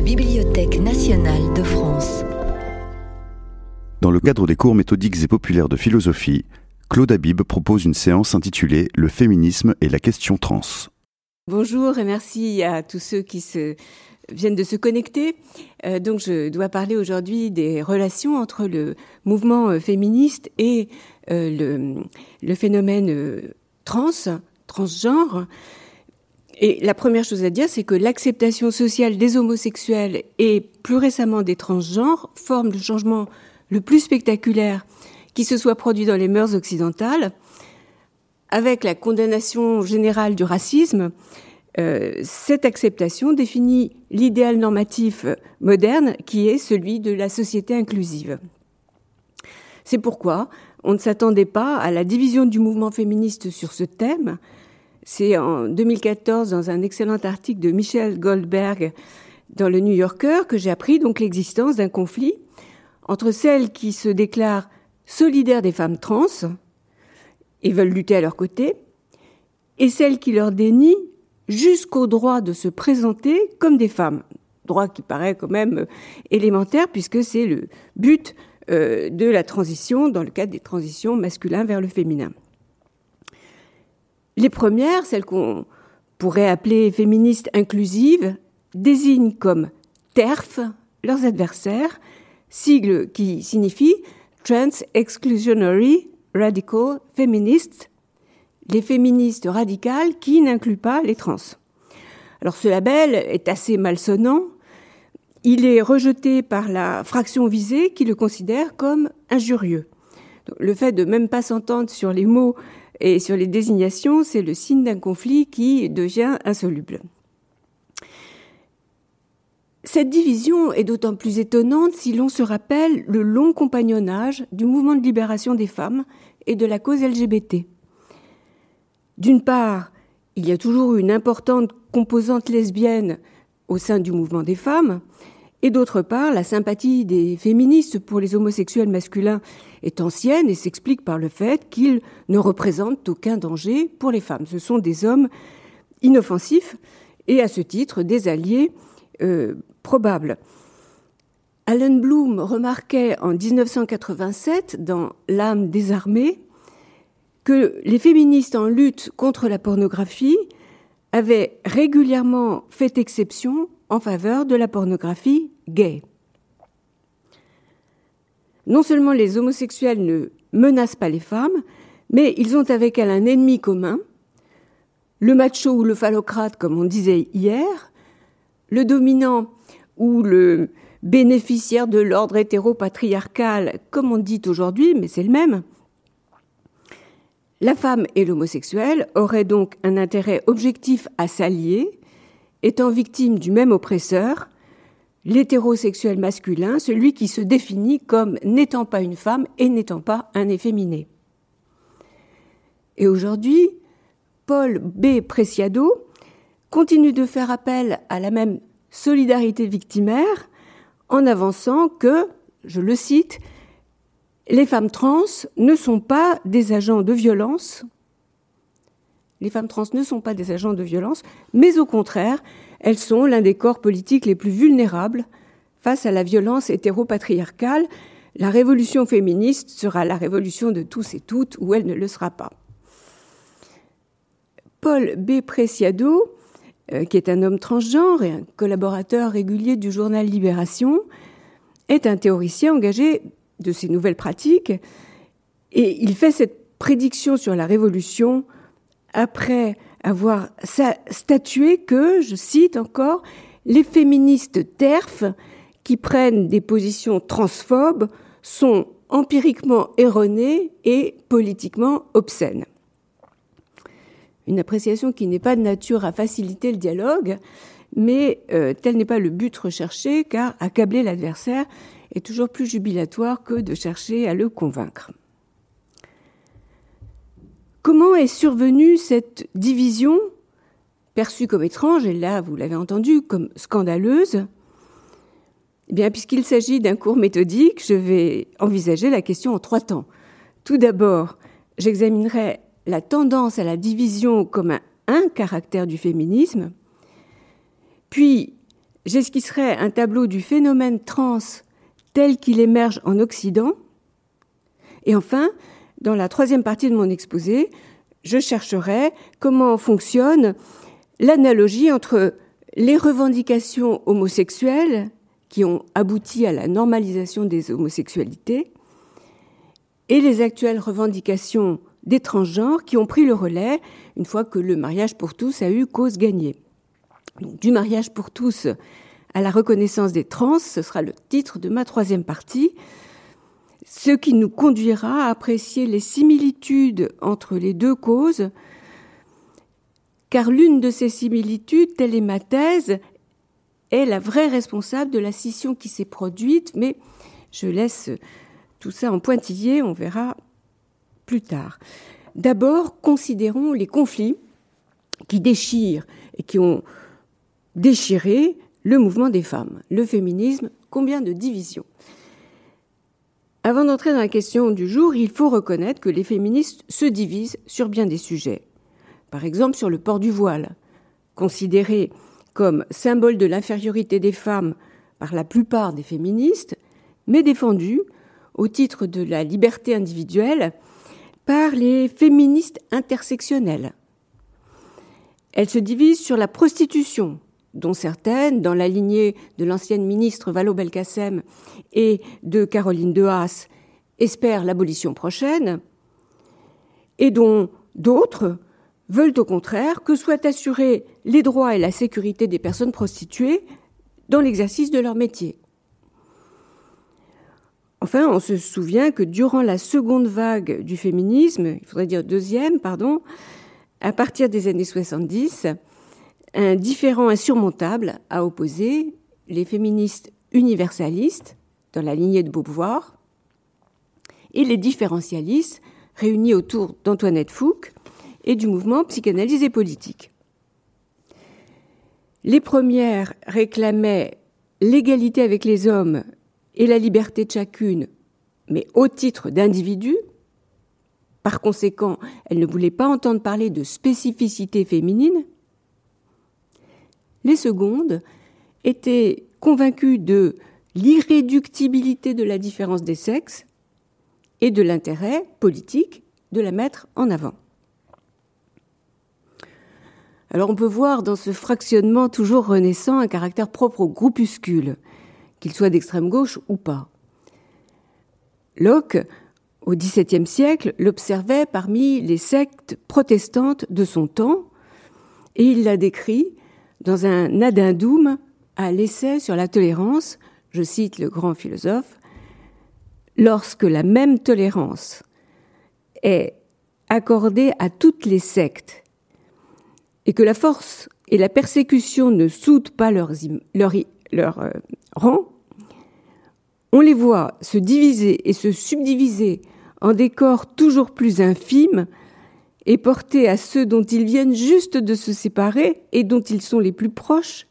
la Bibliothèque nationale de France. Dans le cadre des cours méthodiques et populaires de philosophie, Claude Habib propose une séance intitulée Le féminisme et la question trans. Bonjour et merci à tous ceux qui se viennent de se connecter. Euh, donc je dois parler aujourd'hui des relations entre le mouvement euh, féministe et euh, le, le, phénomène trans, transgenre. Et la première chose à dire, c'est que l'acceptation sociale des homosexuels et plus récemment des transgenres forme le changement le plus spectaculaire qui se soit produit dans les mœurs occidentales, avec la condamnation générale du racisme, euh, cette acceptation définit l'idéal normatif moderne qui est celui de la société inclusive. C'est pourquoi on ne s'attendait pas à la division du mouvement féministe sur ce thème. C'est en 2014, dans un excellent article de Michel Goldberg dans le New Yorker, que j'ai appris donc l'existence d'un conflit entre celles qui se déclarent solidaires des femmes trans et veulent lutter à leur côté, et celles qui leur dénient jusqu'au droit de se présenter comme des femmes. Droit qui paraît quand même euh, élémentaire puisque c'est le but euh, de la transition dans le cadre des transitions masculins vers le féminin. Les premières, celles qu'on pourrait appeler féministes inclusives, désignent comme TERF leurs adversaires, sigle qui signifie Trans Exclusionary Radical Feminists, les féministes radicales qui n'incluent pas les trans. Alors ce label est assez malsonnant. Il est rejeté par la fraction visée qui le considère comme injurieux. le fait de même pas s'entendre sur les mots et sur les désignations, c'est le signe d'un conflit qui devient insoluble. Cette division est d'autant plus étonnante si l'on se rappelle le long compagnonnage du mouvement de libération des femmes et de la cause LGBT. D'une part, il y a toujours une importante composante lesbienne au sein du mouvement des femmes, et d'autre part, la sympathie des féministes pour les homosexuels masculins est ancienne et s'explique par le fait qu'ils ne représentent aucun danger pour les femmes. Ce sont des hommes inoffensifs et à ce titre des alliés euh, probables. Alan Bloom remarquait en 1987 dans L'âme désarmée que les féministes en lutte contre la pornographie avaient régulièrement fait exception en faveur de la pornographie gay. Non seulement les homosexuels ne menacent pas les femmes, mais ils ont avec elles un ennemi commun, le macho ou le phallocrate, comme on disait hier, le dominant ou le bénéficiaire de l'ordre hétéropatriarcal, comme on dit aujourd'hui, mais c'est le même, la femme et l'homosexuel auraient donc un intérêt objectif à s'allier, étant victimes du même oppresseur, l'hétérosexuel masculin, celui qui se définit comme n'étant pas une femme et n'étant pas un efféminé. Et aujourd'hui, Paul B. Preciado continue de faire appel à la même solidarité victimaire en avançant que, je le cite, les femmes trans ne sont pas des agents de violence. Les femmes trans ne sont pas des agents de violence, mais au contraire, elles sont l'un des corps politiques les plus vulnérables face à la violence hétéropatriarcale. La révolution féministe sera la révolution de tous et toutes, ou elle ne le sera pas. Paul B. Preciado, euh, qui est un homme transgenre et un collaborateur régulier du journal Libération, est un théoricien engagé de ces nouvelles pratiques. Et il fait cette prédiction sur la révolution après avoir statué que, je cite encore, les féministes TERF qui prennent des positions transphobes sont empiriquement erronées et politiquement obscènes. Une appréciation qui n'est pas de nature à faciliter le dialogue, mais euh, tel n'est pas le but recherché, car accabler l'adversaire est toujours plus jubilatoire que de chercher à le convaincre. Comment est survenue cette division, perçue comme étrange, et là, vous l'avez entendu, comme scandaleuse? Eh bien, puisqu'il s'agit d'un cours méthodique, je vais envisager la question en trois temps. Tout d'abord, j'examinerai la tendance à la division comme un, un caractère du féminisme, puis j'esquisserai un tableau du phénomène trans tel qu'il émerge en Occident. Et enfin, dans la troisième partie de mon exposé, je chercherai comment fonctionne l'analogie entre les revendications homosexuelles qui ont abouti à la normalisation des homosexualités et les actuelles revendications des transgenres qui ont pris le relais une fois que le mariage pour tous a eu cause gagnée. du mariage pour tous à la reconnaissance des trans, ce sera le titre de ma troisième partie, ce qui nous conduira à apprécier les similitudes entre les deux causes, car l'une de ces similitudes, telle est ma thèse, est la vraie responsable de la scission qui s'est produite, mais je laisse tout ça en pointillé, on verra plus tard. D'abord, considérons les conflits qui déchirent et qui ont déchiré le mouvement des femmes, le féminisme, combien de divisions? Avant d'entrer dans la question du jour, il faut reconnaître que les féministes se divisent sur bien des sujets. Par exemple, sur le port du voile, considéré comme symbole de l'infériorité des femmes par la plupart des féministes, mais défendu au titre de la liberté individuelle par les féministes intersectionnelles. Elle se divise sur la prostitution, dont certaines, dans la lignée de l'ancienne ministre Valo Belkacem et de Caroline de Haas, espèrent l'abolition prochaine, et dont d'autres veulent au contraire que soient assurés les droits et la sécurité des personnes prostituées dans l'exercice de leur métier. Enfin, on se souvient que durant la seconde vague du féminisme, il faudrait dire deuxième, pardon, à partir des années 70, un différent insurmontable a opposé les féministes universalistes, dans la lignée de Beauvoir, et les différentialistes réunis autour d'Antoinette Fouque et du mouvement psychanalysé politique. Les premières réclamaient l'égalité avec les hommes et la liberté de chacune, mais au titre d'individu. Par conséquent, elles ne voulaient pas entendre parler de spécificité féminine, les secondes étaient convaincues de l'irréductibilité de la différence des sexes et de l'intérêt politique de la mettre en avant. Alors on peut voir dans ce fractionnement toujours renaissant un caractère propre au groupuscule, qu'il soit d'extrême gauche ou pas. Locke, au XVIIe siècle, l'observait parmi les sectes protestantes de son temps, et il l'a décrit dans un addendum à l'essai sur la tolérance, je cite le grand philosophe, lorsque la même tolérance est accordée à toutes les sectes et que la force et la persécution ne soudent pas leurs, leur, leur euh, rang, on les voit se diviser et se subdiviser en des corps toujours plus infimes et porter à ceux dont ils viennent juste de se séparer et dont ils sont les plus proches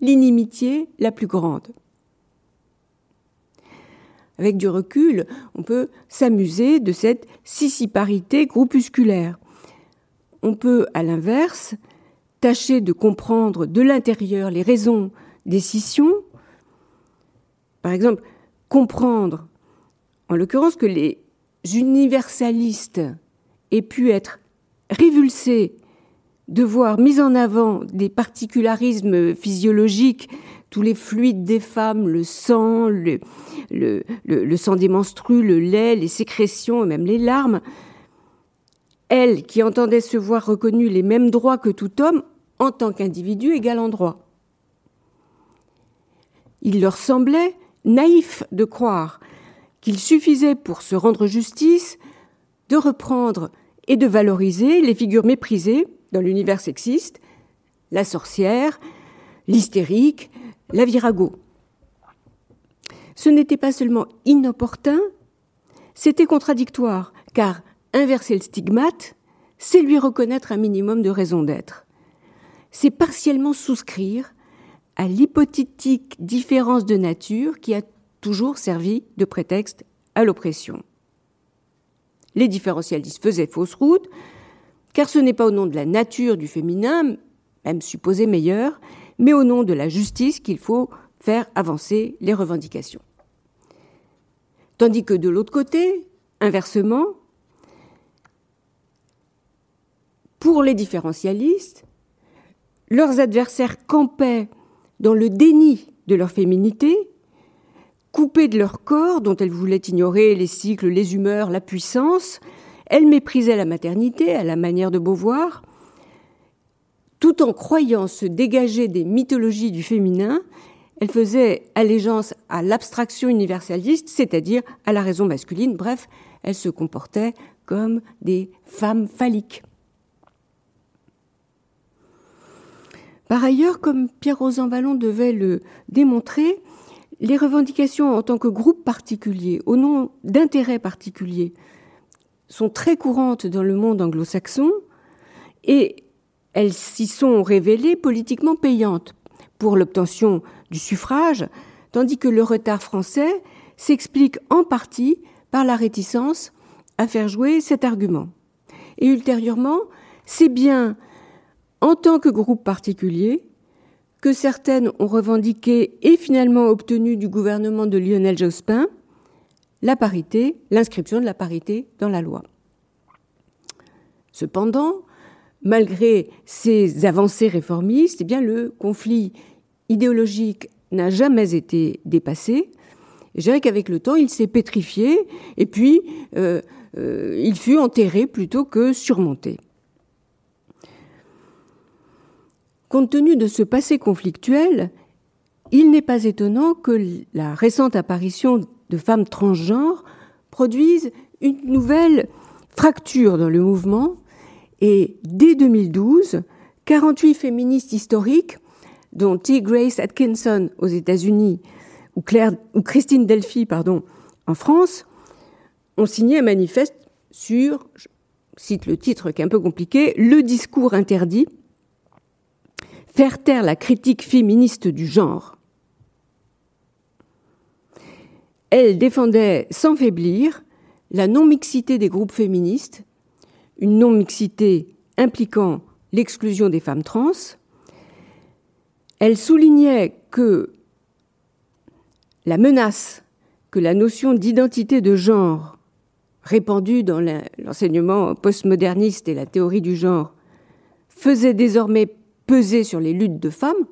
l'inimitié la plus grande. Avec du recul, on peut s'amuser de cette sissiparité groupusculaire. On peut, à l'inverse, tâcher de comprendre de l'intérieur les raisons des scissions. Par exemple, comprendre, en l'occurrence, que les universalistes aient pu être révulsé de voir mis en avant des particularismes physiologiques, tous les fluides des femmes, le sang, le, sang des menstrues, le lait, les sécrétions et même les larmes, elles qui entendaient se voir reconnus les mêmes droits que tout homme en tant qu'individu égal en droit. Il leur semblait naïf de croire qu'il suffisait pour se rendre justice de reprendre et de valoriser les figures méprisées dans l'univers sexiste, la sorcière, l'hystérique, la virago. Ce n'était pas seulement inopportun, c'était contradictoire, car inverser le stigmate, c'est lui reconnaître un minimum de raison d'être. C'est partiellement souscrire à l'hypothétique différence de nature qui a toujours servi de prétexte à l'oppression les différentialistes faisaient fausse route, car ce n'est pas au nom de la nature du féminin, même supposé meilleur, mais au nom de la justice qu'il faut faire avancer les revendications. Tandis que de l'autre côté, inversement, pour les différentialistes, leurs adversaires campaient dans le déni de leur féminité, coupées de leur corps dont elles voulaient ignorer les cycles, les humeurs, la puissance, elles méprisaient la maternité à la manière de Beauvoir, tout en croyant se dégager des mythologies du féminin, elles faisaient allégeance à l'abstraction universaliste, c'est-à-dire à la raison masculine, bref, elles se comportaient comme des femmes phalliques. Par ailleurs, comme Pierre-Rosan Vallon devait le démontrer, les revendications en tant que groupe particulier, au nom d'intérêts particuliers, sont très courantes dans le monde anglo-saxon et elles s'y sont révélées politiquement payantes pour l'obtention du suffrage, tandis que le retard français s'explique en partie par la réticence à faire jouer cet argument. Et ultérieurement, c'est bien en tant que groupe particulier que certaines ont revendiqué et finalement obtenu du gouvernement de Lionel Jospin la parité, l'inscription de la parité dans la loi. Cependant, malgré ces avancées réformistes, eh bien, le conflit idéologique n'a jamais été dépassé. Je dirais qu'avec le temps, il s'est pétrifié et puis euh, euh, il fut enterré plutôt que surmonté. Compte tenu de ce passé conflictuel, il n'est pas étonnant que la récente apparition de femmes transgenres produise une nouvelle fracture dans le mouvement et dès 2012, 48 féministes historiques, dont T. Grace Atkinson aux États-Unis ou, Christine Delphi en France, ont signé un manifeste sur, je cite le titre qui est un peu compliqué, le discours interdit faire taire la critique féministe du genre. Elle défendait sans faiblir la non-mixité des groupes féministes, une non-mixité impliquant l'exclusion des femmes trans. Elle soulignait que la menace que la notion d'identité de genre répandue dans l'enseignement postmoderniste et la théorie du genre faisait désormais peser sur les luttes de femmes,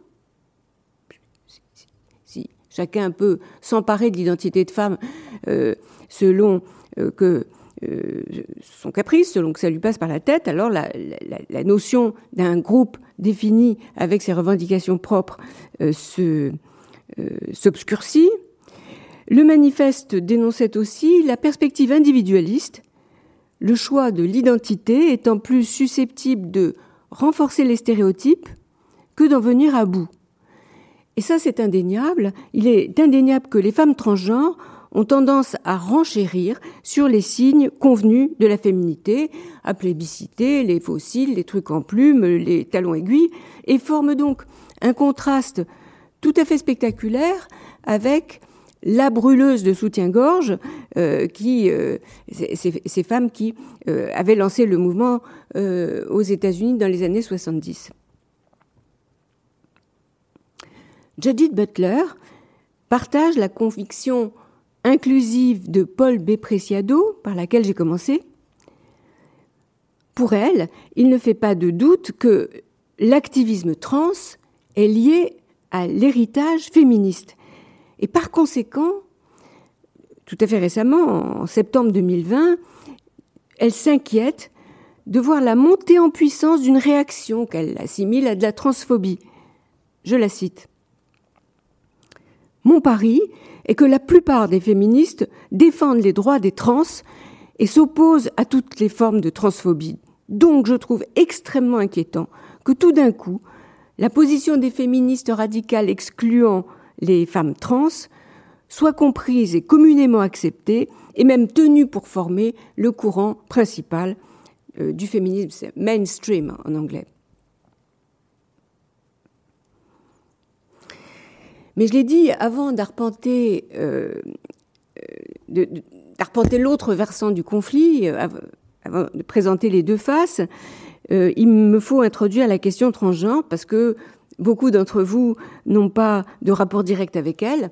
si chacun peut s'emparer de l'identité de femme euh, selon euh, que euh, son caprice, selon que ça lui passe par la tête, alors la, notion d'un groupe défini avec ses revendications propres s'obscurcit. Le manifeste dénonçait aussi la perspective individualiste, le choix de l'identité étant plus susceptible de renforcer les stéréotypes que d'en venir à bout. Et ça, c'est indéniable. Il est indéniable que les femmes transgenres ont tendance à renchérir sur les signes convenus de la féminité, à plébisciter les fossiles, les trucs en plumes, les talons aiguilles, et forment donc un contraste tout à fait spectaculaire avec la brûleuse de soutien-gorge, euh, euh, ces, femmes qui euh, avaient lancé le mouvement aux États-Unis dans les années 70. Judith Butler partage la conviction inclusive de Paul B. Preciado, par laquelle j'ai commencé. Pour elle, il ne fait pas de doute que l'activisme trans est lié à l'héritage féministe et par conséquent, tout à fait récemment, en septembre 2020, elle s'inquiète de voir la montée en puissance d'une réaction qu'elle assimile à de la transphobie. Je la cite. Mon pari est que la plupart des féministes défendent les droits des trans et s'opposent à toutes les formes de transphobie. Donc je trouve extrêmement inquiétant que tout d'un coup, la position des féministes radicales excluant les femmes trans soient comprises et communément acceptées et même tenues pour former le courant principal euh, du féminisme mainstream en anglais. Mais je l'ai dit avant d'arpenter euh, euh, d'arpenter l'autre versant du conflit, avant de présenter les deux faces, il me faut introduire la question transgenre parce que beaucoup d'entre vous n'ont pas de rapport direct avec elle.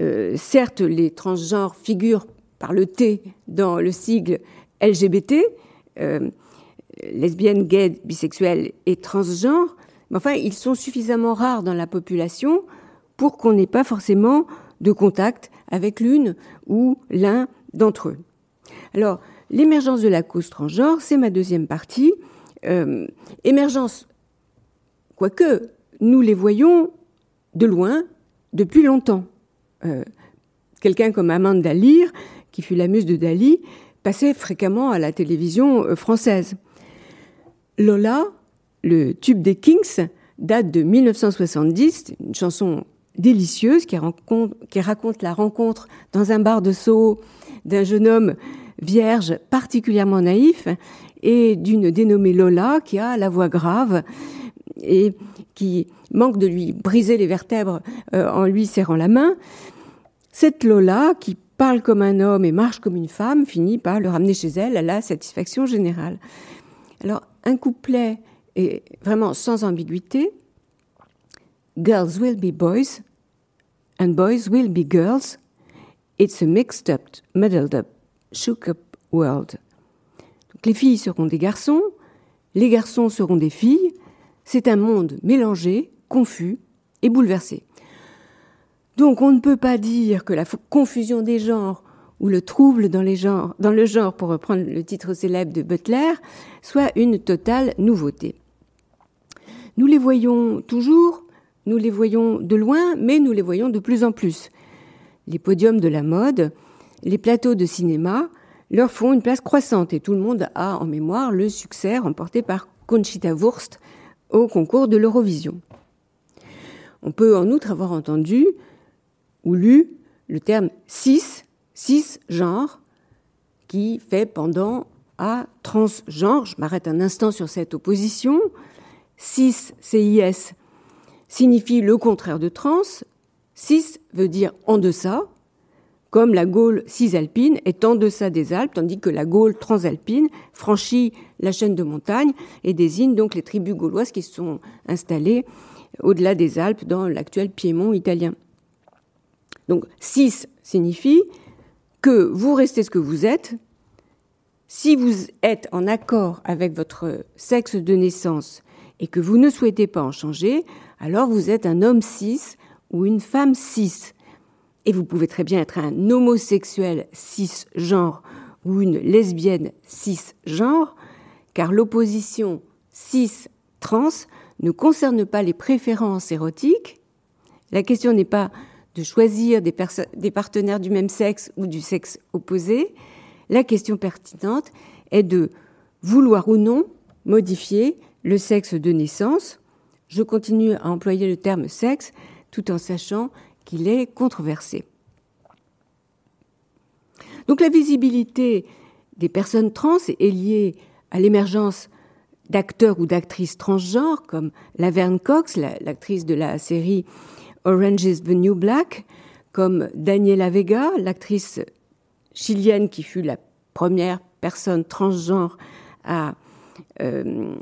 Euh, certes, les transgenres figurent par le T dans le sigle LGBT, euh, lesbiennes, gays, bisexuelles et transgenres, mais enfin, ils sont suffisamment rares dans la population pour qu'on n'ait pas forcément de contact avec l'une ou l'un d'entre eux. Alors, l'émergence de la cause transgenre, c'est ma deuxième partie. Euh, émergence, quoique nous les voyons de loin depuis longtemps. Euh, quelqu'un comme Amanda Lear, qui fut la muse de Dali, passait fréquemment à la télévision euh, française. Lola, le tube des Kings, date de 1970, une chanson délicieuse qui raconte, qui raconte la rencontre dans un bar de Soho d'un jeune homme vierge particulièrement naïf et d'une dénommée Lola qui a la voix grave et qui manque de lui briser les vertèbres euh, en lui serrant la main. Cette Lola, qui parle comme un homme et marche comme une femme, finit par le ramener chez elle à la satisfaction générale. Alors, un couplet est vraiment sans ambiguïté. Girls will be boys and boys will be girls. It's a mixed up, muddled up, shook up world. Donc, les filles seront des garçons, les garçons seront des filles. C'est un monde mélangé, confus et bouleversé. Donc on ne peut pas dire que la confusion des genres ou le trouble dans, le genre, pour reprendre le titre célèbre de Butler, soit une totale nouveauté. Nous les voyons toujours, nous les voyons de loin, mais nous les voyons de plus en plus. Les podiums de la mode, les plateaux de cinéma leur font une place croissante et tout le monde a en mémoire le succès remporté par Conchita Wurst au concours de l'Eurovision. On peut en outre avoir entendu ou lu le terme cis, cisgenre, qui fait pendant à transgenre. Je m'arrête un instant sur cette opposition. Cis, CIS, signifie le contraire de trans. Cis veut dire en deçà, comme la Gaule cisalpine est en deçà des Alpes, tandis que la Gaule transalpine franchit la chaîne de montagne et désigne donc les tribus gauloises qui sont installées au-delà des Alpes dans l'actuel Piémont italien. Donc cis signifie que vous restez ce que vous êtes. Si vous êtes en accord avec votre sexe de naissance et que vous ne souhaitez pas en changer, alors vous êtes un homme cis ou une femme cis. Et vous pouvez très bien être un homosexuel cisgenre ou une lesbienne cisgenre, car l'opposition cis-trans ne concerne pas les préférences érotiques. La question n'est pas de choisir des, partenaires du même sexe ou du sexe opposé. La question pertinente est de vouloir ou non modifier le sexe de naissance. Je continue à employer le terme sexe tout en sachant qu'il est controversé. Donc la visibilité des personnes trans est liée à l'émergence d'acteurs ou d'actrices transgenres comme Laverne Cox, l'actrice de la série Orange is the New Black, comme Daniela Vega, l'actrice chilienne qui fut la première personne transgenre à, euh,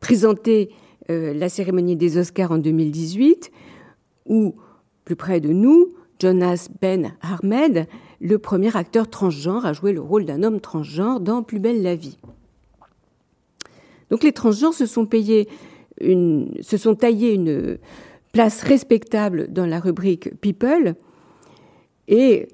présenter euh, la cérémonie des Oscars en 2018, ou plus près de nous, Jonas Ben Ahmed, le premier acteur transgenre à jouer le rôle d'un homme transgenre dans Plus belle la vie. Donc les transgenres se sont payés se sont taillés une place respectable dans la rubrique People et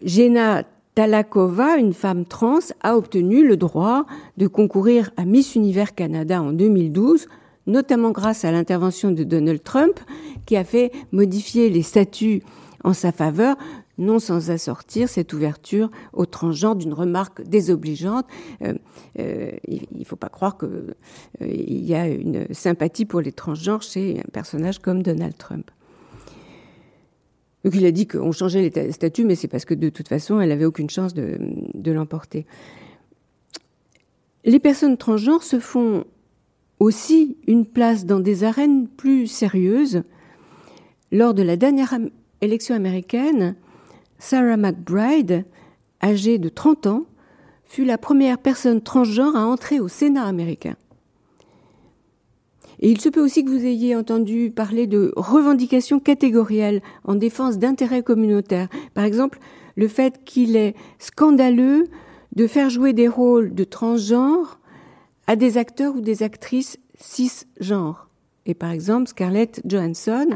Jena Talakova, une femme trans, a obtenu le droit de concourir à Miss Univers Canada en 2012, notamment grâce à l'intervention de Donald Trump, qui a fait modifier les statuts en sa faveur, non sans assortir cette ouverture au transgenre d'une remarque désobligeante. Euh, euh, il ne faut pas croire qu'il euh, y a une sympathie pour les transgenres chez un personnage comme Donald Trump. Donc il a dit qu'on changeait les statuts, mais c'est parce que de toute façon, elle n'avait aucune chance de, de l'emporter. Les personnes transgenres se font aussi une place dans des arènes plus sérieuses. Lors de la dernière élection américaine, Sarah McBride, âgée de 30 ans, fut la première personne transgenre à entrer au Sénat américain. Et il se peut aussi que vous ayez entendu parler de revendications catégorielles en défense d'intérêts communautaires. Par exemple, le fait qu'il est scandaleux de faire jouer des rôles de transgenres à des acteurs ou des actrices cisgenres. Et par exemple, Scarlett Johansson,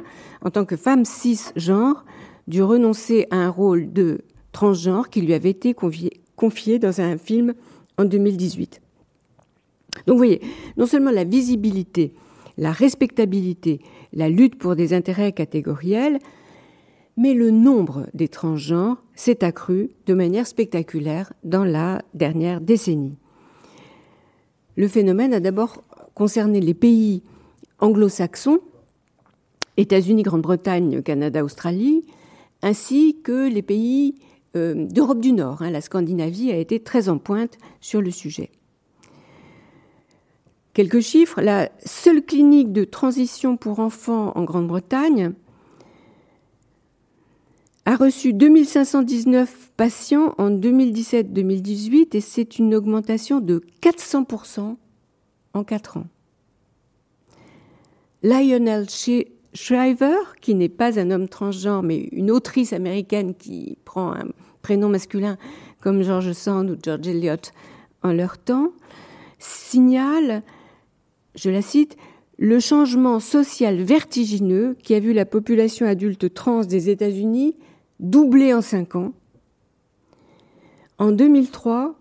en tant que femme cisgenre, dut renoncer à un rôle de transgenre qui lui avait été confié, dans un film en 2018. Donc vous voyez, non seulement la visibilité la respectabilité, la lutte pour des intérêts catégoriels, mais le nombre des transgenres s'est accru de manière spectaculaire dans la dernière décennie. Le phénomène a d'abord concerné les pays anglo-saxons, États-Unis, Grande-Bretagne, Canada, Australie, ainsi que les pays euh, d'Europe du Nord. Hein. La Scandinavie a été très en pointe sur le sujet. Quelques chiffres. La seule clinique de transition pour enfants en Grande-Bretagne a reçu 2519 patients en 2017-2018 et c'est une augmentation de 400% en 4 ans. Lionel Shriver, qui n'est pas un homme transgenre mais une autrice américaine qui prend un prénom masculin comme George Sand ou George Eliot en leur temps, signale je la cite, le changement social vertigineux qui a vu la population adulte trans des États-Unis doubler en cinq ans. En 2003,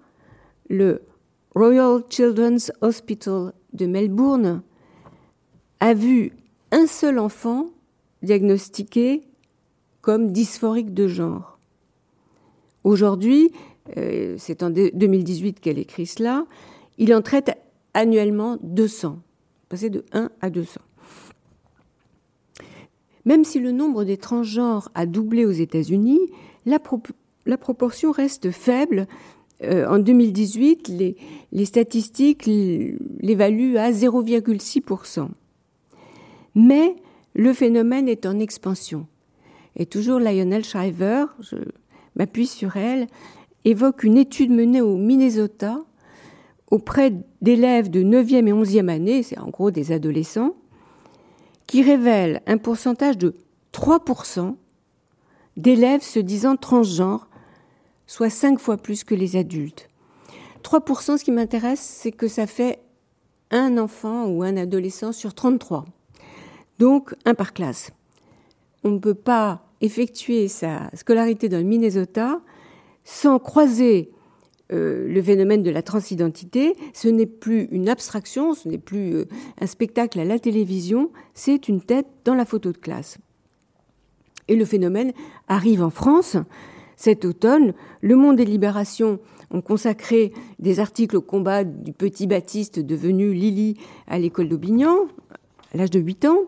le Royal Children's Hospital de Melbourne a vu un seul enfant diagnostiqué comme dysphorique de genre. Aujourd'hui, euh, c'est en 2018 qu'elle écrit cela, il en traite annuellement 200, passer de 1 à 200. Même si le nombre des transgenres a doublé aux États-Unis, la, proportion reste faible. Euh, en 2018, les, statistiques l'évaluent à 0,6%. Mais le phénomène est en expansion. Et toujours Lionel Shriver, je m'appuie sur elle, évoque une étude menée au Minnesota auprès d'élèves de 9e et 11e année, c'est en gros des adolescents, qui révèlent un pourcentage de 3% d'élèves se disant transgenres, soit 5 fois plus que les adultes. 3%, ce qui m'intéresse, c'est que ça fait un enfant ou un adolescent sur 33. Donc, un par classe. On ne peut pas effectuer sa scolarité dans le Minnesota sans croiser euh, le phénomène de la transidentité, ce n'est plus une abstraction, ce n'est plus euh, un spectacle à la télévision, c'est une tête dans la photo de classe. Et le phénomène arrive en France. Cet automne, Le Monde et Libération ont consacré des articles au combat du petit Baptiste devenu Lily à l'école d'Aubignan, à l'âge de 8 ans.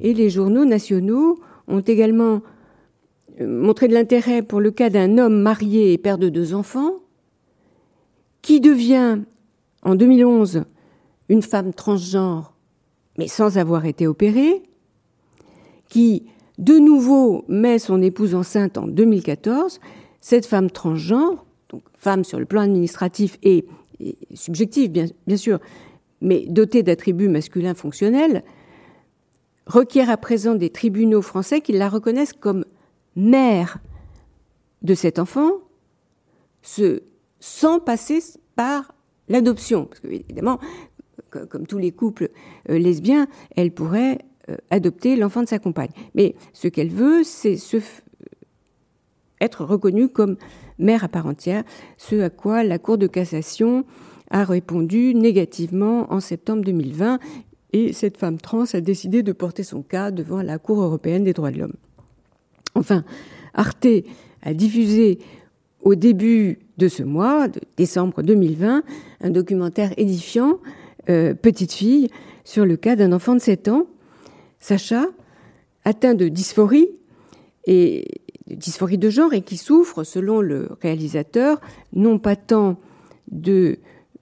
Et les journaux nationaux ont également euh, montré de l'intérêt pour le cas d'un homme marié et père de deux enfants, qui devient en 2011 une femme transgenre, mais sans avoir été opérée, qui de nouveau met son épouse enceinte en 2014, cette femme transgenre, donc femme sur le plan administratif et, subjectif bien, bien sûr, mais dotée d'attributs masculins fonctionnels, requiert à présent des tribunaux français qui la reconnaissent comme mère de cet enfant, ce sans passer par l'adoption. Parce que, évidemment, comme tous les couples euh, lesbiens, elle pourrait euh, adopter l'enfant de sa compagne. Mais ce qu'elle veut, c'est être reconnue comme mère à part entière, ce à quoi la Cour de cassation a répondu négativement en septembre 2020 et cette femme trans a décidé de porter son cas devant la Cour européenne des droits de l'homme. Enfin, Arte a diffusé au début de ce mois, de décembre 2020, un documentaire édifiant, euh, Petite fille, sur le cas d'un enfant de 7 ans, Sacha, atteint de dysphorie, et de dysphorie de genre, et qui souffre, selon le réalisateur, non pas tant de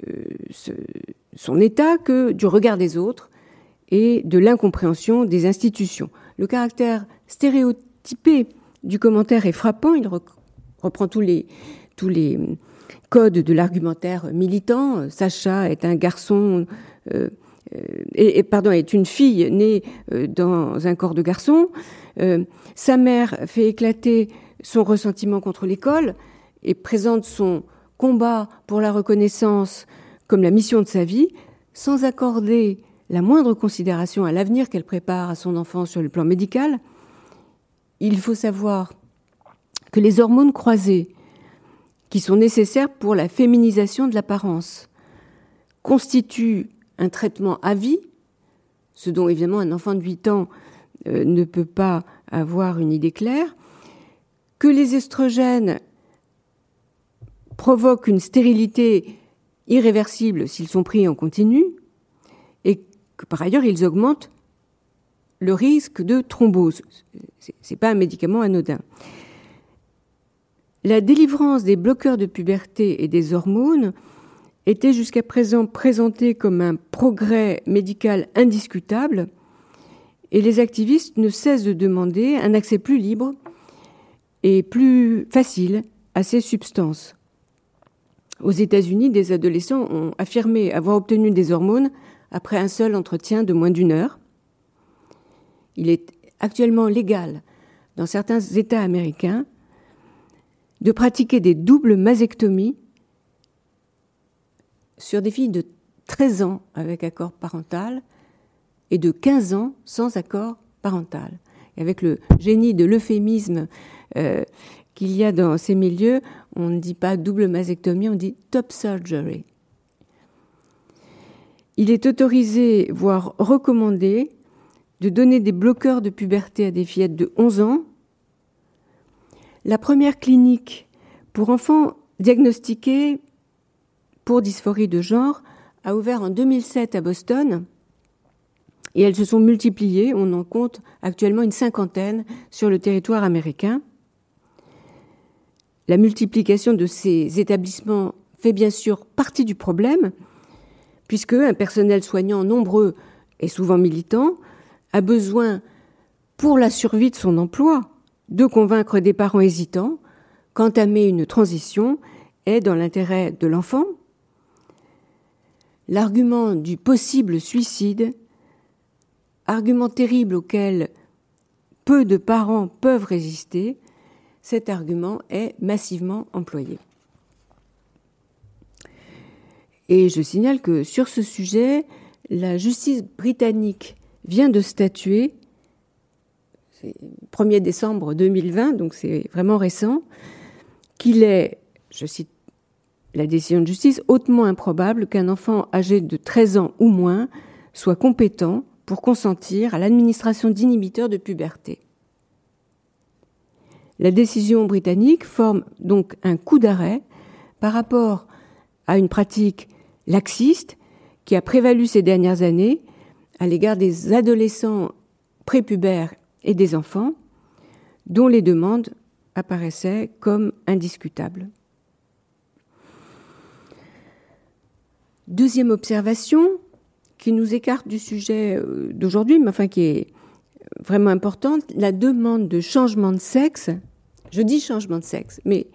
euh, son état que du regard des autres et de l'incompréhension des institutions. Le caractère stéréotypé du commentaire est frappant. Il reprend tous les, tous les codes de l'argumentaire militant. Sacha est un garçon euh, et, pardon, est une fille née dans un corps de garçon. sa mère fait éclater son ressentiment contre l'école et présente son combat pour la reconnaissance comme la mission de sa vie, sans accorder la moindre considération à l'avenir qu'elle prépare à son enfant sur le plan médical, il faut savoir que les hormones croisées, qui sont nécessaires pour la féminisation de l'apparence, constituent un traitement à vie, ce dont évidemment un enfant de 8 ans euh, ne peut pas avoir une idée claire, que les estrogènes provoquent une stérilité irréversible s'ils sont pris en continu, et que par ailleurs ils augmentent le risque de thrombose. Ce n'est pas un médicament anodin. La délivrance des bloqueurs de puberté et des hormones était jusqu'à présent présentée comme un progrès médical indiscutable, et les activistes ne cessent de demander un accès plus libre et plus facile à ces substances. Aux États-Unis, des adolescents ont affirmé avoir obtenu des hormones après un seul entretien de moins d'une heure. Il est actuellement légal dans certains États américains de pratiquer des doubles mastectomies sur des filles de 13 ans avec accord parental et de 15 ans sans accord parental. Avec le génie de l'euphémisme euh, qu'il y a dans ces milieux, on ne dit pas double mastectomie, on dit top surgery. Il est autorisé, voire recommandé, de donner des bloqueurs de puberté à des fillettes de 11 ans. La première clinique pour enfants diagnostiqués pour dysphorie de genre a ouvert en 2007 à Boston et elles se sont multipliées. On en compte actuellement une cinquantaine sur le territoire américain. La multiplication de ces établissements fait bien sûr partie du problème, puisque un personnel soignant nombreux et souvent militant a besoin, pour la survie de son emploi, de convaincre des parents hésitants qu'entamer une transition est dans l'intérêt de l'enfant. L'argument du possible suicide, argument terrible auquel peu de parents peuvent résister, cet argument est massivement employé. Et je signale que sur ce sujet, la justice britannique vient de statuer, 1er décembre 2020, donc c'est vraiment récent, qu'il est, je cite la décision de justice, hautement improbable qu'un enfant âgé de 13 ans ou moins soit compétent pour consentir à l'administration d'inhibiteurs de puberté. La décision britannique forme donc un coup d'arrêt par rapport à une pratique laxiste qui a prévalu ces dernières années à l'égard des adolescents prépubères et des enfants dont les demandes apparaissaient comme indiscutables. Deuxième observation qui nous écarte du sujet euh, d'aujourd'hui, mais enfin qui est vraiment importante, la demande de changement de sexe, je dis changement de sexe, mais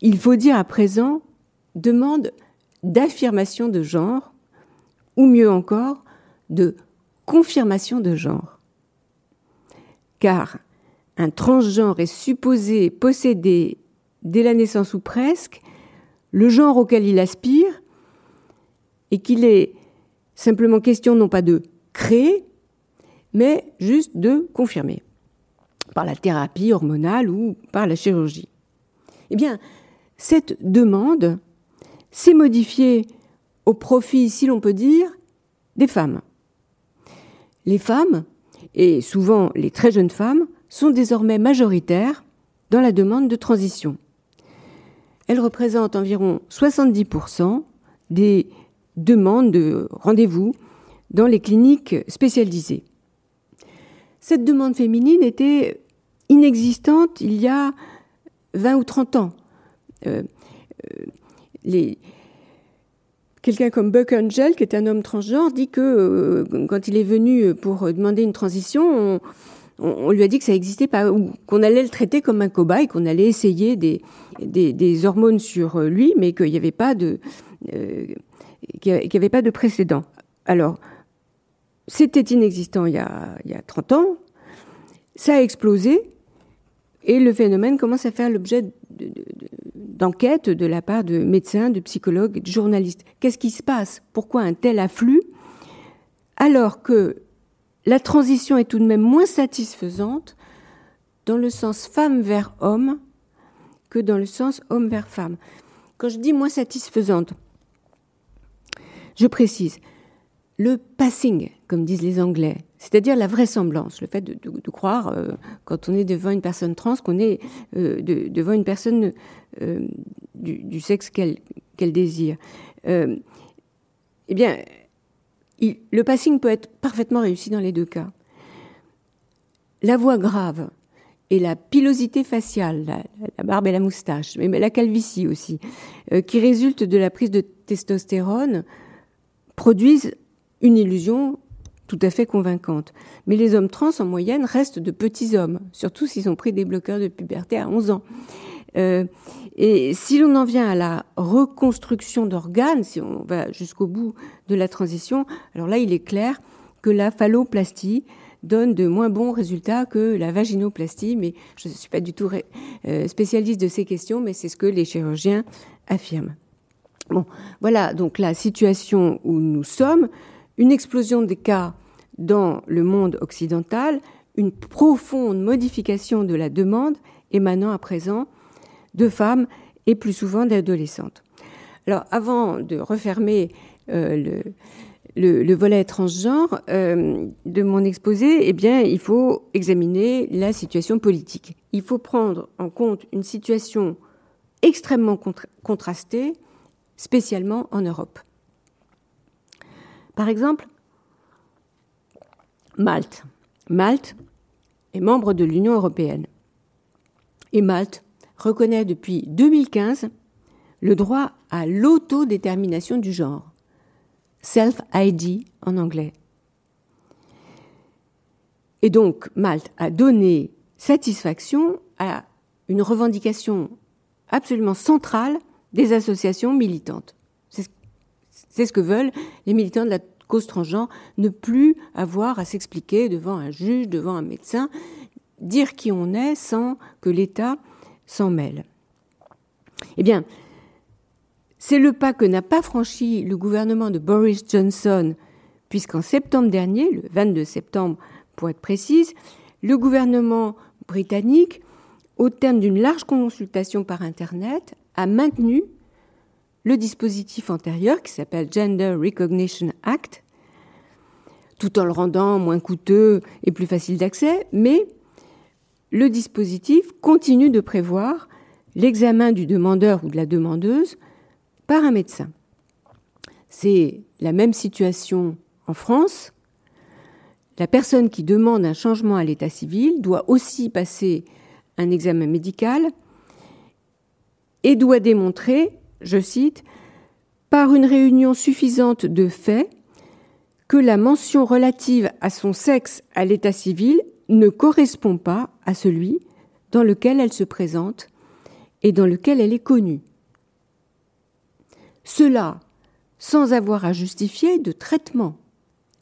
il faut dire à présent demande d'affirmation de genre, ou mieux encore, de confirmation de genre. Car un transgenre est supposé posséder, dès la naissance ou presque, le genre auquel il aspire, et qu'il est simplement question non pas de créer, mais juste de confirmer, par la thérapie hormonale ou par la chirurgie. Eh bien, cette demande s'est modifiée au profit, si l'on peut dire, des femmes. Les femmes, et souvent les très jeunes femmes, sont désormais majoritaires dans la demande de transition. Elles représentent environ 70% des demandes de rendez-vous dans les cliniques spécialisées. Cette demande féminine était inexistante il y a 20 ou 30 ans. Euh, euh, quelqu'un comme Buck Angel, qui est un homme transgenre, dit que euh, quand il est venu pour demander une transition, on, lui a dit que ça n'existait pas, ou qu'on allait le traiter comme un cobaye, qu'on allait essayer des, hormones sur lui, mais qu'il n'y avait pas de qu'il n'y avait pas de précédent. Alors, c'était inexistant il y, a, il y a 30 ans, ça a explosé, et le phénomène commence à faire l'objet de la part de médecins, de psychologues, de journalistes. Qu'est-ce qui se passe? Pourquoi un tel afflux? Alors que la transition est tout de même moins satisfaisante dans le sens femme vers homme que dans le sens homme vers femme. Quand je dis moins satisfaisante, je précise, le passing, comme disent les Anglais, c'est-à-dire la vraisemblance, le fait de, croire, euh, quand on est devant une personne trans, qu'on est euh, devant une personne euh, du, sexe qu'elle désire. eh bien, le passing peut être parfaitement réussi dans les deux cas. La voix grave et la pilosité faciale, la, barbe et la moustache, mais la calvitie aussi, qui résulte de la prise de testostérone, produisent une illusion tout à fait convaincante. Mais les hommes trans, en moyenne, restent de petits hommes, surtout s'ils ont pris des bloqueurs de puberté à 11 ans. Euh, et si l'on en vient à la reconstruction d'organes, si on va jusqu'au bout de la transition, alors là, il est clair que la phalloplastie donne de moins bons résultats que la vaginoplastie, mais je ne suis pas du tout euh, spécialiste de ces questions, mais c'est ce que les chirurgiens affirment. Bon, voilà donc la situation où nous sommes une explosion des cas dans le monde occidental, une profonde modification de la demande émanant à présent de femmes et plus souvent d'adolescentes. Alors avant de refermer euh, le, volet transgenre euh, de mon exposé, eh bien, il faut examiner la situation politique. Il faut prendre en compte une situation extrêmement contrastée, spécialement en Europe. Par exemple, Malte. Malte est membre de l'Union européenne. Et Malte reconnaît depuis 2015 le droit à l'autodétermination du genre, self-ID en anglais. Et donc, Malte a donné satisfaction à une revendication absolument centrale des associations militantes. C'est ce que veulent les militants de la cause transgenre, ne plus avoir à s'expliquer devant un juge, devant un médecin, dire qui on est sans que l'État s'en mêle. Eh bien, c'est le pas que n'a pas franchi le gouvernement de Boris Johnson, puisqu'en septembre dernier, le 22 septembre pour être précise, le gouvernement britannique, au terme d'une large consultation par Internet, a maintenu le dispositif antérieur qui s'appelle Gender Recognition Act, tout en le rendant moins coûteux et plus facile d'accès, mais le dispositif continue de prévoir l'examen du demandeur ou de la demandeuse par un médecin. C'est la même situation en France. La personne qui demande un changement à l'état civil doit aussi passer un examen médical et doit démontrer je cite, par une réunion suffisante de faits que la mention relative à son sexe à l'état civil ne correspond pas à celui dans lequel elle se présente et dans lequel elle est connue. Cela sans avoir à justifier de traitement.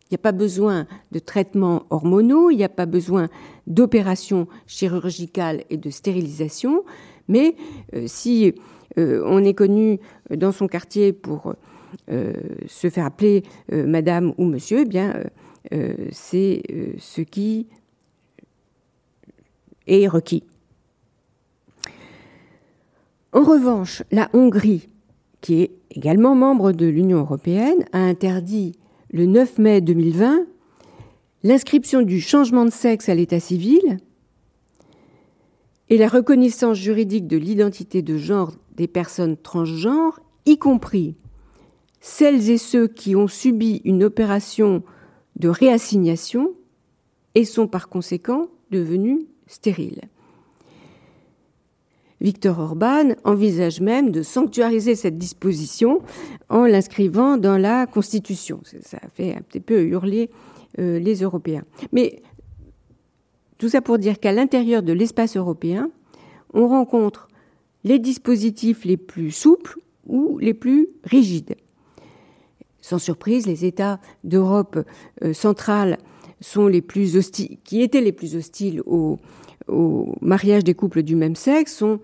Il n'y a pas besoin de traitements hormonaux, il n'y a pas besoin d'opérations chirurgicales et de stérilisation, mais euh, si on est connu dans son quartier pour euh, se faire appeler euh, madame ou monsieur, eh bien, c'est ce qui est requis. En revanche, la Hongrie, qui est également membre de l'Union européenne, a interdit le 9 mai 2020 l'inscription du changement de sexe à l'état civil et la reconnaissance juridique de l'identité de genre des personnes transgenres, y compris celles et ceux qui ont subi une opération de réassignation et sont par conséquent devenus stériles. Victor Orban envisage même de sanctuariser cette disposition en l'inscrivant dans la Constitution. Ça fait un petit peu hurler euh, les Européens. Mais tout ça pour dire qu'à l'intérieur de l'espace européen, on rencontre les dispositifs les plus souples ou les plus rigides. sans surprise, les États d'Europe centrale plus hostiles, qui étaient les plus hostiles au, au mariage des couples du même sexe, sont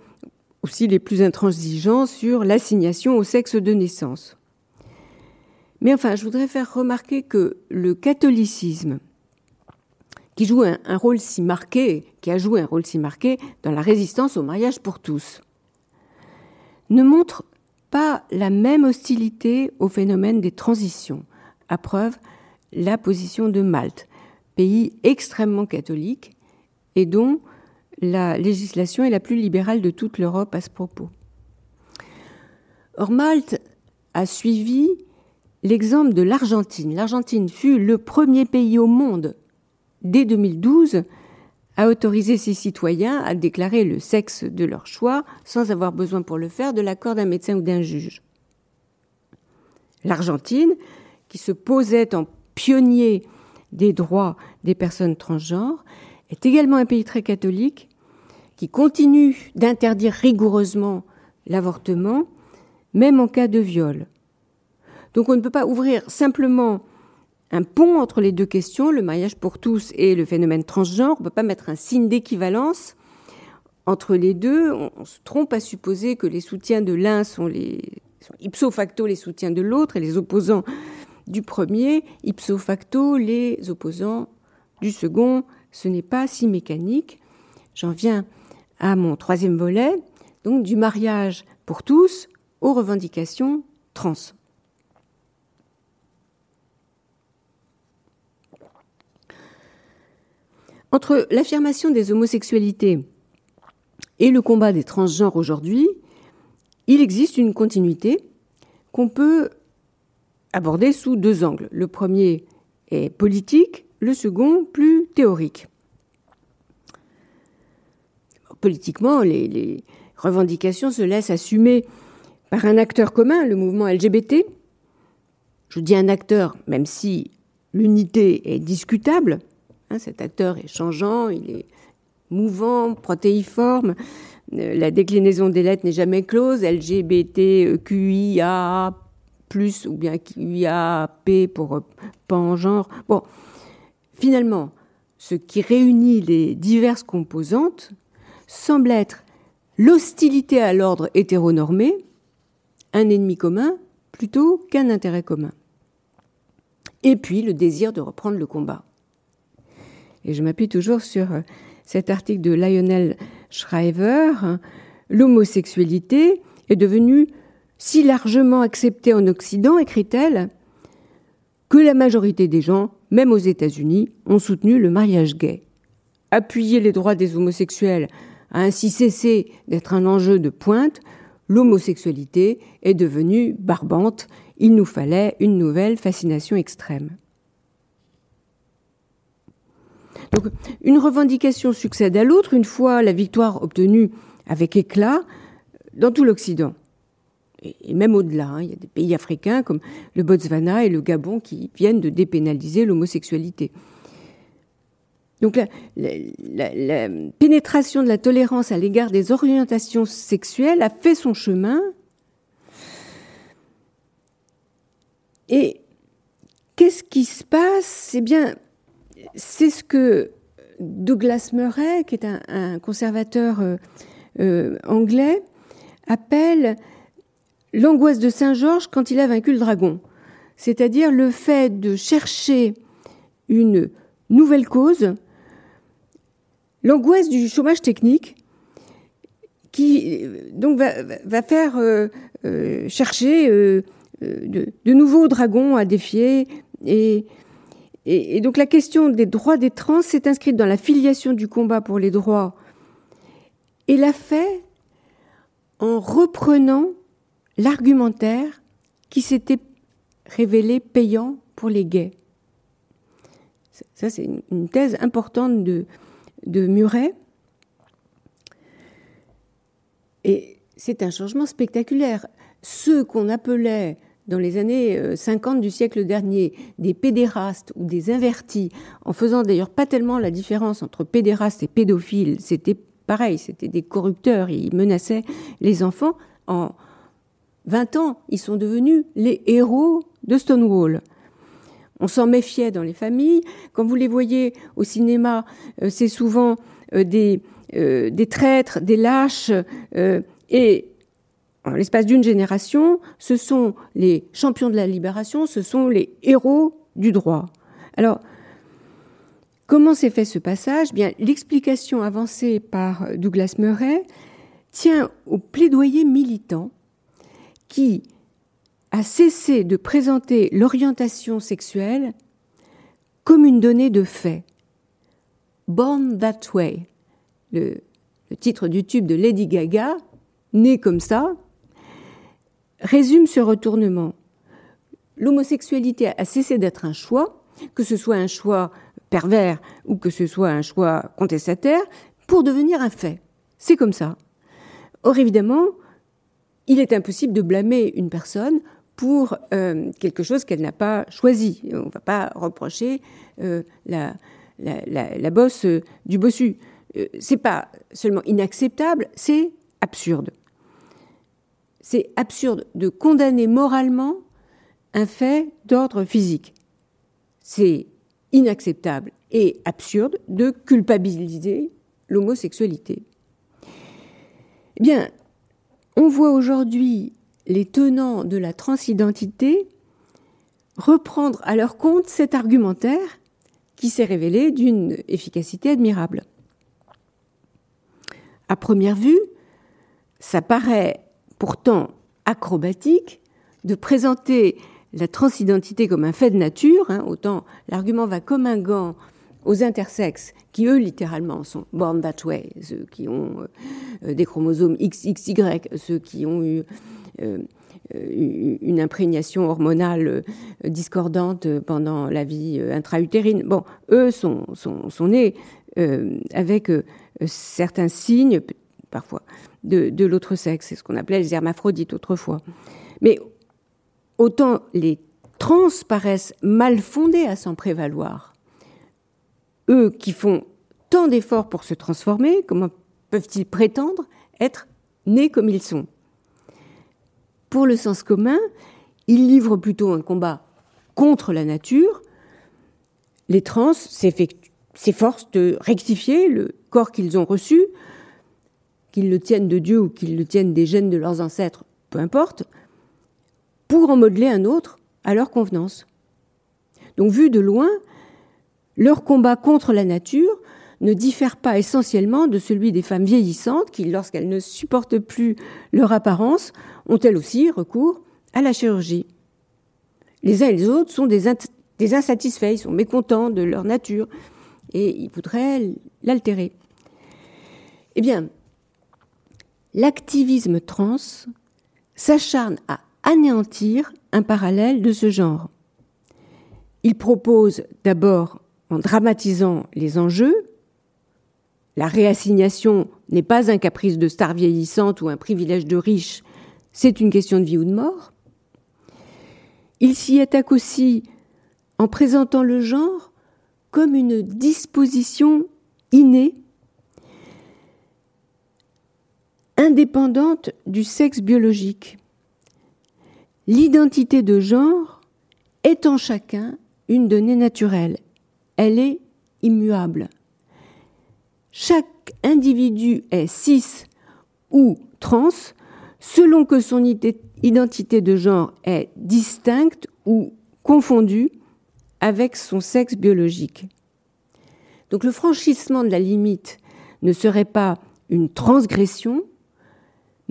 aussi les plus intransigeants sur l'assignation au sexe de naissance. Mais enfin, je voudrais faire remarquer que le catholicisme, qui joue un, rôle si marqué, qui a joué un rôle si marqué dans la résistance au mariage pour tous, ne montre pas la même hostilité au phénomène des transitions. À preuve, la position de Malte, pays extrêmement catholique et dont la législation est la plus libérale de toute l'Europe à ce propos. Or, Malte a suivi l'exemple de l'Argentine. L'Argentine fut le premier pays au monde, dès 2012, à autoriser ses citoyens à déclarer le sexe de leur choix sans avoir besoin pour le faire de l'accord d'un médecin ou d'un juge. L'Argentine, qui se posait en pionnier des droits des personnes transgenres, est également un pays très catholique qui continue d'interdire rigoureusement l'avortement, même en cas de viol. Donc on ne peut pas ouvrir simplement un pont entre les deux questions, le mariage pour tous et le phénomène transgenre. On ne peut pas mettre un signe d'équivalence entre les deux. On, se trompe à supposer que les soutiens de l'un sont, sont ipso facto les soutiens de l'autre et les opposants du premier, ipso facto les opposants du second. Ce n'est pas si mécanique. J'en viens à mon troisième volet, donc du mariage pour tous aux revendications trans. Entre l'affirmation des homosexualités et le combat des transgenres aujourd'hui, il existe une continuité qu'on peut aborder sous deux angles. Le premier est politique, le second plus théorique. Politiquement, les, revendications se laissent assumer par un acteur commun, le mouvement LGBT. Je dis un acteur, même si l'unité est discutable, Hein, cet acteur est changeant, il est mouvant, protéiforme. Euh, la déclinaison des lettres n'est jamais close. LGBTQIA plus ou bien QIAP pour euh, pas en genre. Bon, finalement, ce qui réunit les diverses composantes semble être l'hostilité à l'ordre hétéronormé, un ennemi commun plutôt qu'un intérêt commun. Et puis le désir de reprendre le combat. Et je m'appuie toujours sur euh, cet article de Lionel Shriver. L'homosexualité est devenue si largement acceptée en Occident, écrit-elle, que la majorité des gens, même aux États-Unis, ont soutenu le mariage gay. Appuyer les droits des homosexuels a ainsi cessé d'être un enjeu de pointe, l'homosexualité est devenue barbante, il nous fallait une nouvelle fascination extrême. Donc, une revendication succède à l'autre une fois la victoire obtenue avec éclat dans tout l'Occident. Et même au-delà, hein. il y a des pays africains comme le Botswana et le Gabon qui viennent de dépénaliser l'homosexualité. Donc la, la, pénétration de la tolérance à l'égard des orientations sexuelles a fait son chemin. Et qu'est-ce qui se passe? Eh bien, c'est ce que Douglas Murray, qui est un, conservateur euh, euh, anglais, appelle l'angoisse de Saint Georges quand il a vaincu le dragon. C'est-à-dire le fait de chercher une nouvelle cause, l'angoisse du chômage technique, qui va, faire euh, chercher de, de, nouveaux dragons à défier et et, donc la question des droits des trans s'est inscrite dans la filiation du combat pour les droits et l'a fait en reprenant l'argumentaire qui s'était révélé payant pour les gays. Ça, c'est une thèse importante de, de Muret. Et c'est un changement spectaculaire. Ceux qu'on appelait dans les années 50 euh, du siècle dernier des pédérastes ou des invertis, en faisant d'ailleurs pas tellement la différence entre pédérastes et pédophiles, c'était pareil, c'était des corrupteurs, ils menaçaient les enfants. En 20 ans, ils sont devenus les héros de Stonewall. On s'en méfiait dans les familles. Quand vous les voyez au cinéma, euh, c'est souvent euh, des, traîtres, des lâches. et l'espace d'une génération, ce sont les champions de la libération, ce sont les héros du droit. Alors, comment s'est fait ce passage? Bien, l'explication avancée par Douglas Murray tient au plaidoyer militant qui a cessé de présenter l'orientation sexuelle comme une donnée de fait. Born That Way, le, titre du tube de Lady Gaga, né comme ça, résume ce retournement. L'homosexualité a cessé d'être un choix, que ce soit un choix pervers ou que ce soit un choix contestataire, pour devenir un fait. C'est comme ça. Or, évidemment, il est impossible de blâmer une personne pour euh, quelque chose qu'elle n'a pas choisi. On ne va pas reprocher euh, la, bosse euh, du bossu. c'est pas seulement inacceptable, c'est absurde. C'est absurde de condamner moralement un fait d'ordre physique. C'est inacceptable et absurde de culpabiliser l'homosexualité. Eh bien, on voit aujourd'hui les tenants de la transidentité reprendre à leur compte cet argumentaire qui s'est révélé d'une efficacité admirable. À première vue, ça paraît pourtant acrobatique de présenter la transidentité comme un fait de nature, hein, autant l'argument va comme un gant aux intersexes, qui eux littéralement sont born that way, ceux qui ont euh, des chromosomes XXY, ceux qui ont eu euh, une imprégnation hormonale euh, discordante pendant la vie intra-utérine. Bon, eux sont, nés avec certains signes, parfois, de, l'autre sexe. C'est ce qu'on appelait les hermaphrodites autrefois. Mais autant les trans paraissent mal fondés à s'en prévaloir. Eux qui font tant d'efforts pour se transformer, comment peuvent-ils prétendre être nés comme ils sont? Pour le sens commun, ils livrent plutôt un combat contre la nature. Les trans s'efforcent de rectifier le corps qu'ils ont reçu, qu'ils le tiennent de Dieu ou qu'ils le tiennent des gènes de leurs ancêtres, peu importe, pour en modeler un autre à leur convenance. Donc vu de loin, leur combat contre la nature ne diffère pas essentiellement de celui des femmes vieillissantes qui, lorsqu'elles ne supportent plus leur apparence, ont elles aussi recours à la chirurgie. Les uns et les autres sont des, insatisfaits, ils sont mécontents de leur nature et ils voudraient l'altérer. Eh bien, l'activisme trans s'acharne à anéantir un parallèle de ce genre. Il propose d'abord, en dramatisant les enjeux, la réassignation n'est pas un caprice de star vieillissante ou un privilège de riche, c'est une question de vie ou de mort. Il s'y attaque aussi en présentant le genre comme une disposition innée, indépendante du sexe biologique. L'identité de genre est en chacun une donnée naturelle. Elle est immuable. Chaque individu est cis ou trans selon que son identité de genre est distincte ou confondue avec son sexe biologique. Donc le franchissement de la limite ne serait pas une transgression,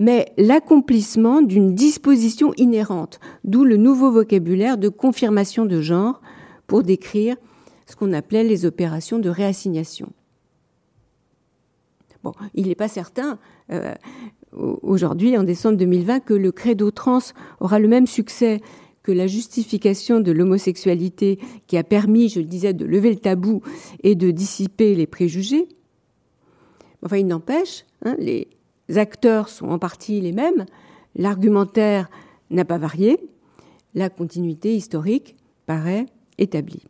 mais l'accomplissement d'une disposition inhérente, d'où le nouveau vocabulaire de confirmation de genre pour décrire ce qu'on appelait les opérations de réassignation. Bon, il n'est pas certain euh, aujourd'hui, en décembre 2020, que le credo trans aura le même succès que la justification de l'homosexualité qui a permis, je le disais, de lever le tabou et de dissiper les préjugés. Enfin, il n'empêche, hein, les, acteurs sont en partie les mêmes, l'argumentaire n'a pas varié, la continuité historique paraît établie.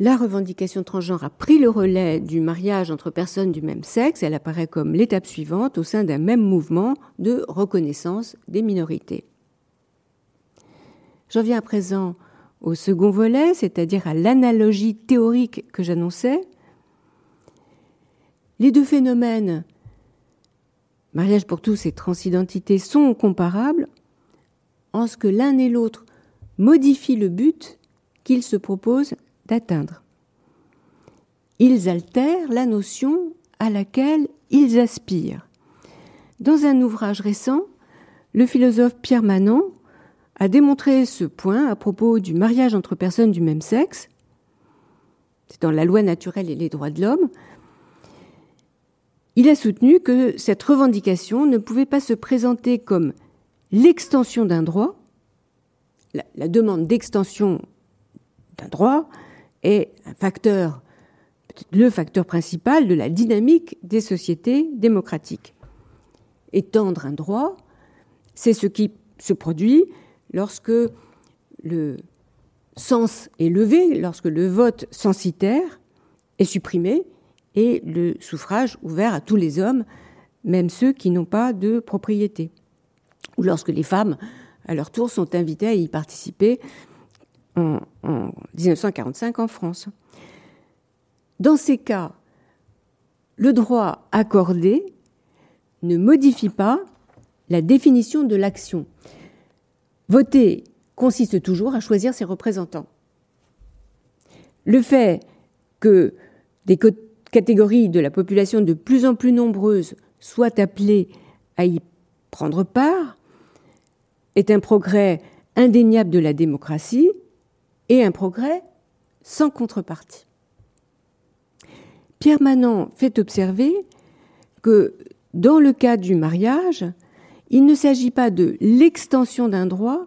la revendication transgenre a pris le relais du mariage entre personnes du même sexe. Elle apparaît comme l'étape suivante au sein d'un même mouvement de reconnaissance des minorités. J'en viens à présent au second volet, c'est-à-dire à, l'analogie théorique que j'annonçais. Les deux phénomènes, mariage pour tous et transidentité, sont comparables en ce que l'un et l'autre modifient le but qu'ils se proposent d'atteindre. Ils altèrent la notion à laquelle ils aspirent. Dans un ouvrage récent, le philosophe Pierre Manon a démontré ce point à propos du mariage entre personnes du même sexe. C'est dans la loi naturelle et les droits de l'homme. Il a soutenu que cette revendication ne pouvait pas se présenter comme l'extension d'un droit, la, demande d'extension d'un droit, est un facteur, le facteur principal de la dynamique des sociétés démocratiques. Étendre un droit, c'est ce qui se produit lorsque le sens est levé, lorsque le vote censitaire est supprimé et le suffrage ouvert à tous les hommes, même ceux qui n'ont pas de propriété, ou lorsque les femmes, à leur tour, sont invitées à y participer en, 1945 en France. Dans ces cas, le droit accordé ne modifie pas la définition de l'action. Voter consiste toujours à choisir ses représentants. Le fait que des catégories de la population de plus en plus nombreuses soient appelées à y prendre part est un progrès indéniable de la démocratie et un progrès sans contrepartie. Pierre Manant fait observer que dans le cas du mariage, il ne s'agit pas de l'extension d'un droit,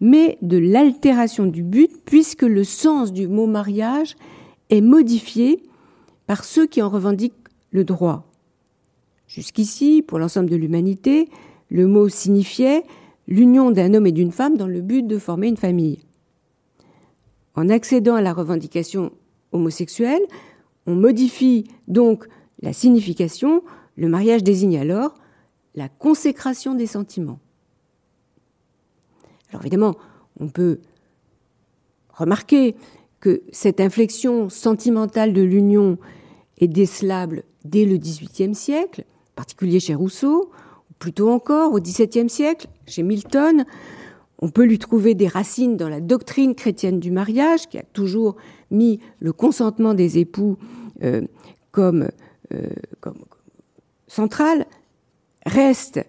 mais de l'altération du but, puisque le sens du mot mariage est modifié par ceux qui en revendiquent le droit. Jusqu'ici, pour l'ensemble de l'humanité, le mot signifiait l'union d'un homme et d'une femme dans le but de former une famille. En accédant à la revendication homosexuelle, on modifie donc la signification. Le mariage désigne alors la consécration des sentiments. Alors évidemment, on peut remarquer que cette inflexion sentimentale de l'union est décelable dès le XVIIIe siècle, en particulier chez Rousseau, ou plutôt encore au XVIIe siècle, chez Milton, on peut lui trouver des racines dans la doctrine chrétienne du mariage, qui a toujours mis le consentement des époux euh, comme, euh, comme central. Reste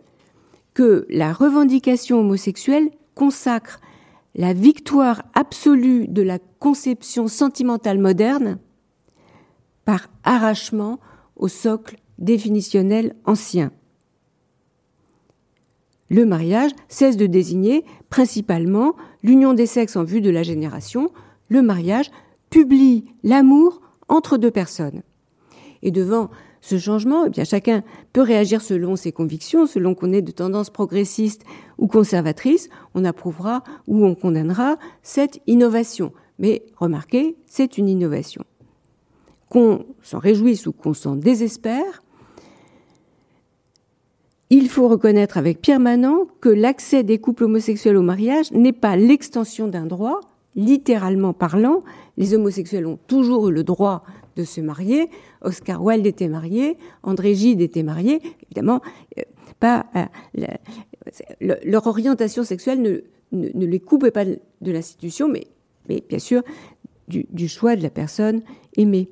que la revendication homosexuelle consacre la victoire absolue de la conception sentimentale moderne par arrachement au socle définitionnel ancien le mariage cesse de désigner principalement l'union des sexes en vue de la génération. Le mariage publie l'amour entre deux personnes. Et devant ce changement, eh bien, chacun peut réagir selon ses convictions, selon qu'on est de tendance progressiste ou conservatrice, on approuvera ou on condamnera cette innovation. Mais remarquez, c'est une innovation. Qu'on s'en réjouisse ou qu'on s'en désespère, il faut reconnaître avec Pierre Manant que l'accès des couples homosexuels au mariage n'est pas l'extension d'un droit, littéralement parlant. Les homosexuels ont toujours eu le droit de se marier. Oscar Wilde était marié, André Gide était marié. Évidemment, euh, euh, leur orientation sexuelle ne, les coupait pas de, l'institution, mais, bien sûr du choix de la personne aimée.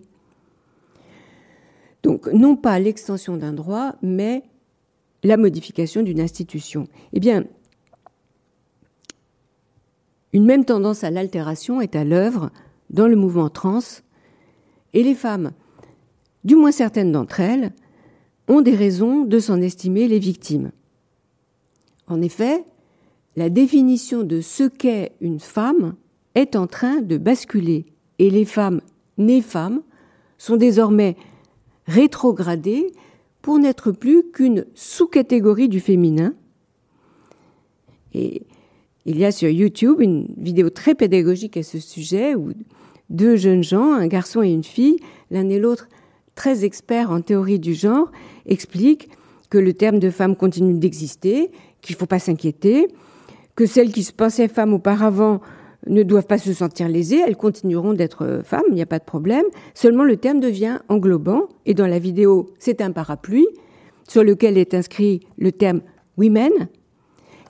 Donc, non pas l'extension d'un droit, mais la modification d'une institution. Eh bien, une même tendance à l'altération est à l'œuvre dans le mouvement trans, et les femmes, du moins certaines d'entre elles, ont des raisons de s'en estimer les victimes. En effet, la définition de ce qu'est une femme est en train de basculer, et les femmes nées femmes sont désormais rétrogradées pour n'être plus qu'une sous-catégorie du féminin. Et il y a sur YouTube une vidéo très pédagogique à ce sujet où deux jeunes gens, un garçon et une fille, l'un et l'autre très experts en théorie du genre, expliquent que le terme de femme continue d'exister, qu'il ne faut pas s'inquiéter, que celles qui se pensaient femmes auparavant ne doivent pas se sentir lésées, elles continueront d'être femmes, il n'y a pas de problème. Seulement le terme devient englobant, et dans la vidéo, c'est un parapluie sur lequel est inscrit le terme women,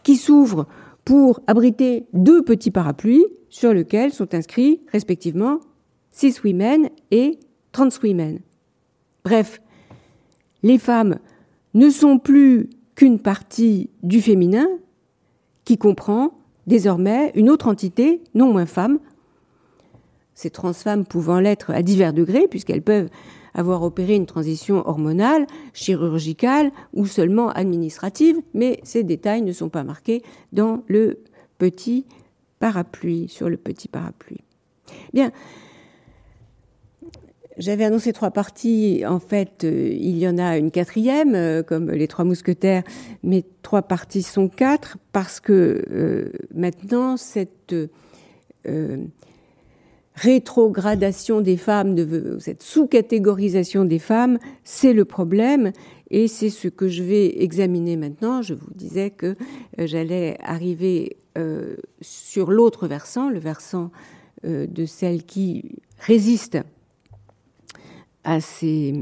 qui s'ouvre pour abriter deux petits parapluies sur lesquels sont inscrits respectivement cis women et trans women. Bref, les femmes ne sont plus qu'une partie du féminin qui comprend désormais une autre entité non moins femme, ces trans femmes pouvant l'être à divers degrés, puisqu'elles peuvent avoir opéré une transition hormonale, chirurgicale ou seulement administrative, mais ces détails ne sont pas marqués dans le petit parapluie, sur le petit parapluie. Bien, j'avais annoncé trois parties. En fait, euh, il y en a une quatrième, euh, comme les trois mousquetaires, mais trois parties sont quatre parce que euh, maintenant, cette rétrogradation des femmes, de, cette sous-catégorisation des femmes, c'est le problème et c'est ce que je vais examiner maintenant. Je vous disais que euh, j'allais arriver euh, sur l'autre versant, le versant euh, de celles qui résistent à ces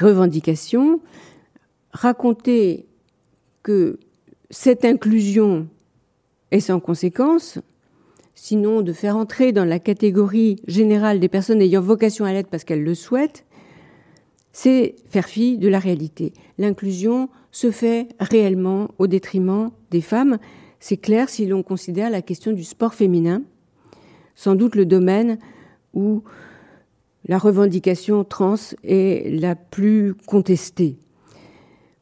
revendications, raconter que cette inclusion est sans conséquence, sinon de faire entrer dans la catégorie générale des personnes ayant vocation à l'être parce qu'elles le souhaitent, c'est faire fi de la réalité. L'inclusion se fait réellement au détriment des femmes. C'est clair si l'on considère la question du sport féminin, sans doute le domaine où la revendication trans est la plus contestée.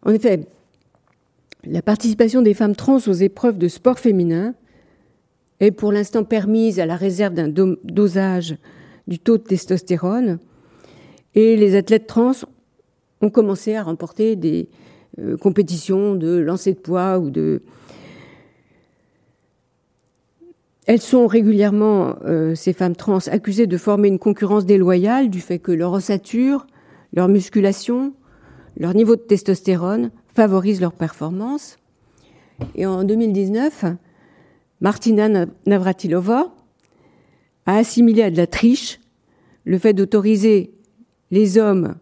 En effet, la participation des femmes trans aux épreuves de sport féminin est pour l'instant permise à la réserve d'un dosage du taux de testostérone. Et les athlètes trans ont commencé à remporter des euh, compétitions de lancer de poids ou de. Elles sont régulièrement, euh, ces femmes trans, accusées de former une concurrence déloyale du fait que leur ossature, leur musculation, leur niveau de testostérone favorisent leur performance. Et en 2019, Martina Navratilova a assimilé à de la triche le fait d'autoriser les hommes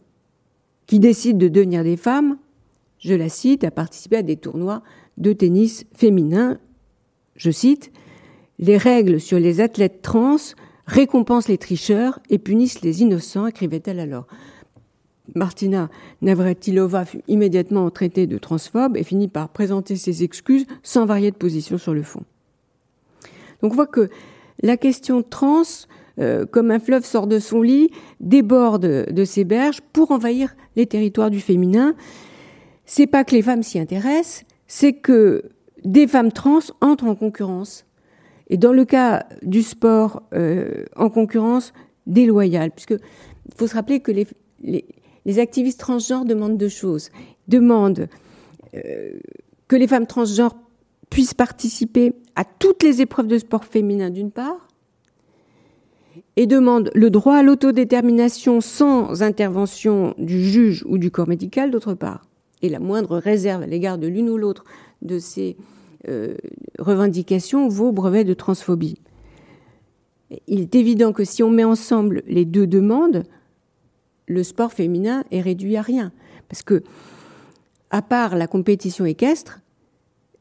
qui décident de devenir des femmes, je la cite, à participer à des tournois de tennis féminin. Je cite, Les règles sur les athlètes trans récompensent les tricheurs et punissent les innocents, écrivait-elle alors. Martina Navratilova fut immédiatement traitée de transphobe et finit par présenter ses excuses sans varier de position sur le fond. Donc on voit que la question trans, euh, comme un fleuve sort de son lit, déborde de ses berges pour envahir les territoires du féminin. C'est pas que les femmes s'y intéressent, c'est que des femmes trans entrent en concurrence. Et dans le cas du sport, euh, en concurrence déloyale, puisque il faut se rappeler que les, les, activistes transgenres demandent deux choses. Demandent euh, que les femmes transgenres puissent participer à toutes les épreuves de sport féminin d'une part, et demande le droit à l'autodétermination sans intervention du juge ou du corps médical d'autre part. Et la moindre réserve à l'égard de l'une ou l'autre de ces euh, revendications vaut brevet de transphobie. Il est évident que si on met ensemble les deux demandes, le sport féminin est réduit à rien. Parce que, à part la compétition équestre,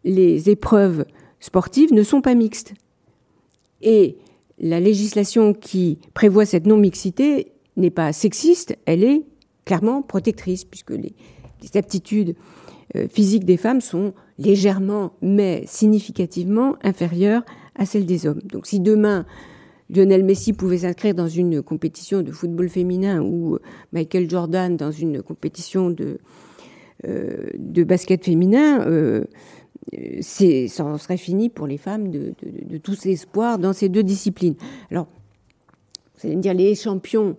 les épreuves sportives ne sont pas mixtes. Et la législation qui prévoit cette non-mixité n'est pas sexiste, elle est clairement protectrice, puisque les, aptitudes euh, physiques des femmes sont légèrement, mais significativement inférieures à celles des hommes. Donc si demain Lionel Messi pouvait s'inscrire dans une compétition de football féminin ou Michael Jordan dans une compétition de, euh, de basket féminin, euh, c'est, ça en serait fini pour les femmes de, tous espoirs dans ces deux disciplines. Alors, vous allez me dire, les champions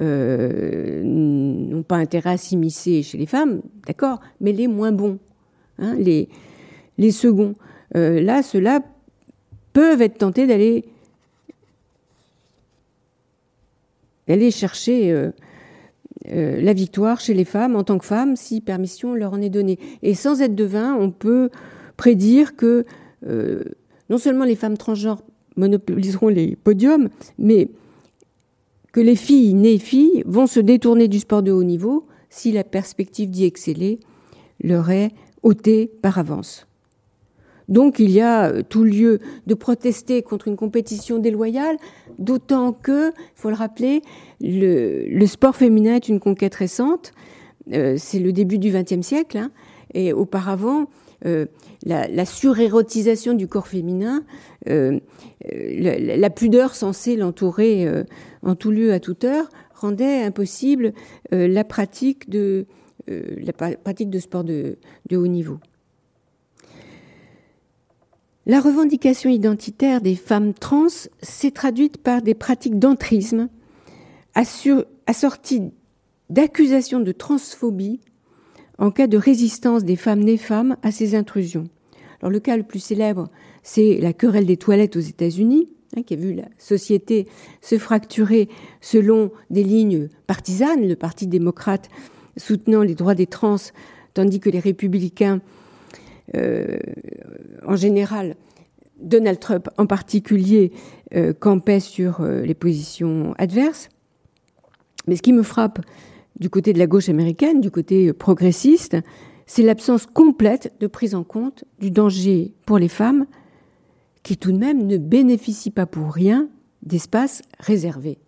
euh, n'ont pas intérêt à s'immiscer chez les femmes, d'accord, mais les moins bons, hein, les, seconds, euh, là, ceux-là peuvent être tentés d'aller chercher euh, euh, la victoire chez les femmes en tant que femmes si permission leur en est donnée. Et sans être devin, on peut prédire que non seulement les femmes transgenres monopoliseront les podiums, mais que les filles nées filles vont se détourner du sport de haut niveau si la perspective d'y exceller leur est ôtée par avance. Donc il y a euh, tout lieu de protester contre une compétition déloyale, d'autant que, il faut le rappeler, le, sport féminin est une conquête récente. Euh, c'est le début du XXe siècle, hein, et auparavant, euh, la, surérotisation du corps féminin, la, pudeur censée l'entourer en tout lieu à toute heure, rendait impossible la pratique de la pratique de sport de haut niveau. La revendication identitaire des femmes trans s'est traduite par des pratiques d'entrisme assorties d'accusations de transphobie en cas de résistance des femmes nées femmes à ces intrusions. Alors le cas le plus célèbre, c'est la querelle des toilettes aux États-Unis, hein, qui a vu la société se fracturer selon des lignes partisanes, le Parti démocrate soutenant les droits des trans, tandis que les républicains euh, en général, Donald Trump en particulier euh, campait sur euh, les positions adverses. Mais ce qui me frappe du côté de la gauche américaine, du côté progressiste, c'est l'absence complète de prise en compte du danger pour les femmes qui tout de même ne bénéficient pas pour rien d'espaces réservés.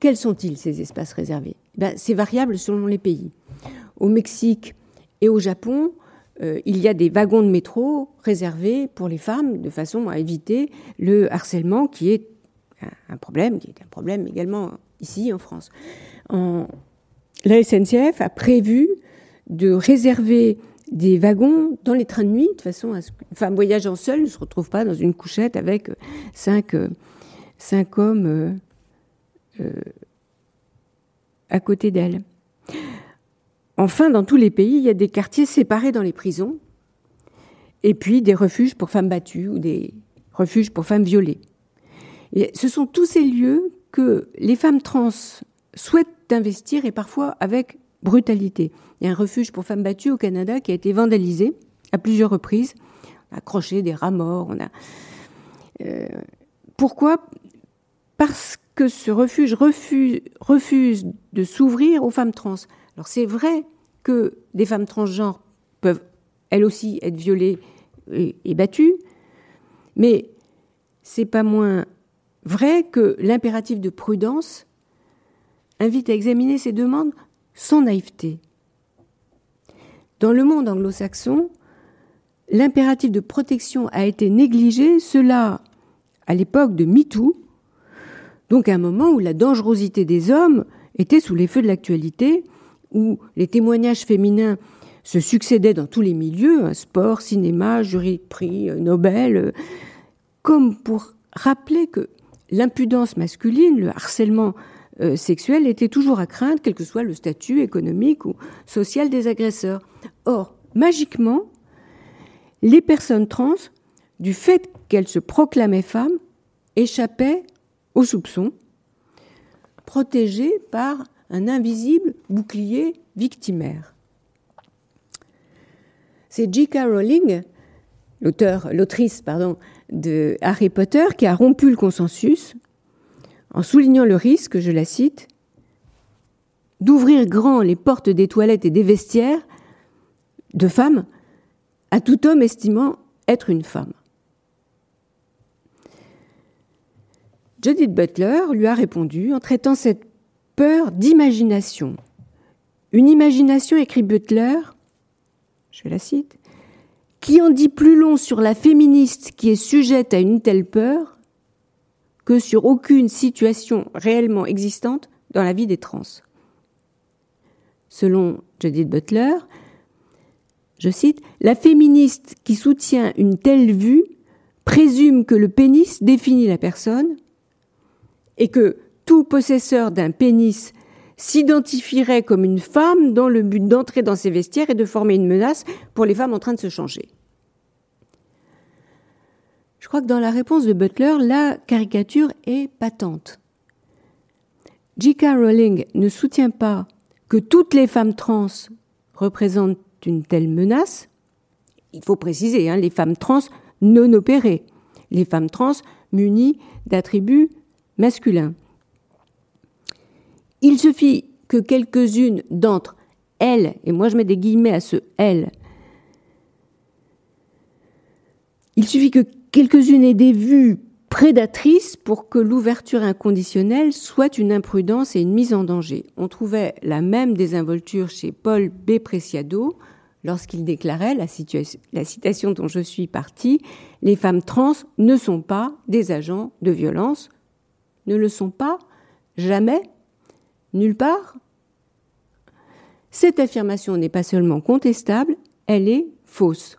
Quels sont-ils ces espaces réservés? Ben, C'est variable selon les pays. Au Mexique et au Japon, euh, il y a des wagons de métro réservés pour les femmes de façon à éviter le harcèlement qui est un problème, qui est un problème également ici en France. La SNCF a prévu de réserver des wagons dans les trains de nuit, de façon à ce qu'une femme voyageant seule ne se retrouve pas dans une couchette avec cinq, hommes euh, à côté d'elle. Enfin, dans tous les pays, il y a des quartiers séparés dans les prisons, et puis des refuges pour femmes battues ou des refuges pour femmes violées. Ce sont tous ces lieux que les femmes trans souhaitent investir et parfois avec brutalité. Il y a un refuge pour femmes battues au Canada qui a été vandalisé à plusieurs reprises. On a accroché des rats morts. On a... Euh, pourquoi? Parce que ce refuge refuse, refuse de s'ouvrir aux femmes trans. Alors c'est vrai que des femmes transgenres peuvent elles aussi être violées et, battues, mais c'est pas moins vrai que l'impératif de prudence invite à examiner ces demandes sans naïveté. Dans le monde anglo-saxon, l'impératif de protection a été négligé, cela à l'époque de MeToo, donc à un moment où la dangerosité des hommes était sous les feux de l'actualité où les témoignages féminins se succédaient dans tous les milieux, hein, sport, cinéma, jury prix, euh, Nobel, euh, comme pour rappeler que l'impudence masculine, le harcèlement euh, sexuel était toujours à craindre, quel que soit le statut économique ou social des agresseurs. Or, magiquement, les personnes trans, du fait qu'elles se proclamaient femmes, échappaient aux soupçons, protégées par un invisible bouclier victimaire. C'est J.K. Rowling, l'auteur, l'autrice, de Harry Potter, qui a rompu le consensus en soulignant le risque, je la cite, d'ouvrir grand les portes des toilettes et des vestiaires de femmes à tout homme estimant être une femme. Judith Butler lui a répondu en traitant cette peur d'imagination. Une imagination, écrit Butler, je la cite, qui en dit plus long sur la féministe qui est sujette à une telle peur que sur aucune situation réellement existante dans la vie des trans. Selon Judith Butler, je cite, La féministe qui soutient une telle vue présume que le pénis définit la personne et que tout possesseur d'un pénis s'identifierait comme une femme dans le but d'entrer dans ses vestiaires et de former une menace pour les femmes en train de se changer. Je crois que dans la réponse de Butler, la caricature est patente. J.K. Rowling ne soutient pas que toutes les femmes trans représentent une telle menace. Il faut préciser, hein, les femmes trans non opérées, les femmes trans munies d'attributs masculins. Il suffit que quelques-unes d'entre elles, et moi je mets des guillemets à ce elles, il suffit que quelques-unes aient des vues prédatrices pour que l'ouverture inconditionnelle soit une imprudence et une mise en danger. On trouvait la même désinvolture chez Paul B. Preciado lorsqu'il déclarait la, la, citation dont je suis partie Les femmes trans ne sont pas des agents de violence, ne le sont pas, jamais, nulle part. Cette affirmation n'est pas seulement contestable, elle est fausse.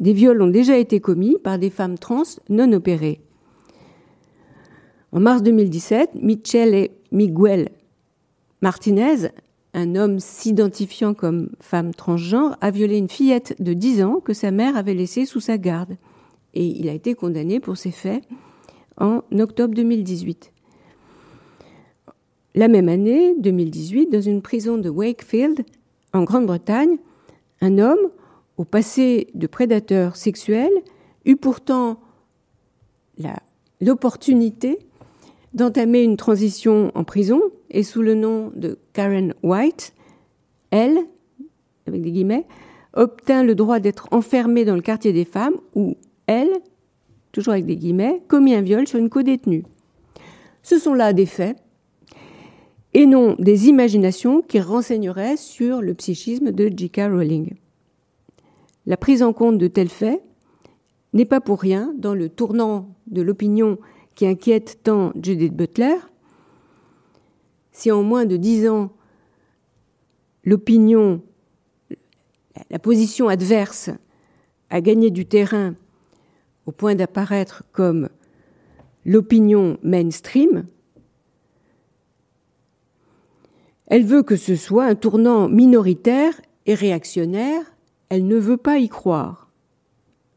Des viols ont déjà été commis par des femmes trans non opérées. En mars 2017, Michelle Miguel Martinez, un homme s'identifiant comme femme transgenre, a violé une fillette de 10 ans que sa mère avait laissée sous sa garde. Et il a été condamné pour ces faits en octobre 2018. La même année, 2018, dans une prison de Wakefield, en Grande-Bretagne, un homme, au passé de prédateur sexuel, eut pourtant l'opportunité d'entamer une transition en prison et sous le nom de Karen White, elle, avec des guillemets, obtint le droit d'être enfermée dans le quartier des femmes où elle, toujours avec des guillemets, commis un viol sur une co-détenue. Ce sont là des faits et non des imaginations qui renseigneraient sur le psychisme de J.K. Rowling. La prise en compte de tels faits n'est pas pour rien dans le tournant de l'opinion qui inquiète tant Judith Butler. Si en moins de dix ans, l'opinion, la position adverse a gagné du terrain au point d'apparaître comme l'opinion mainstream, Elle veut que ce soit un tournant minoritaire et réactionnaire. Elle ne veut pas y croire.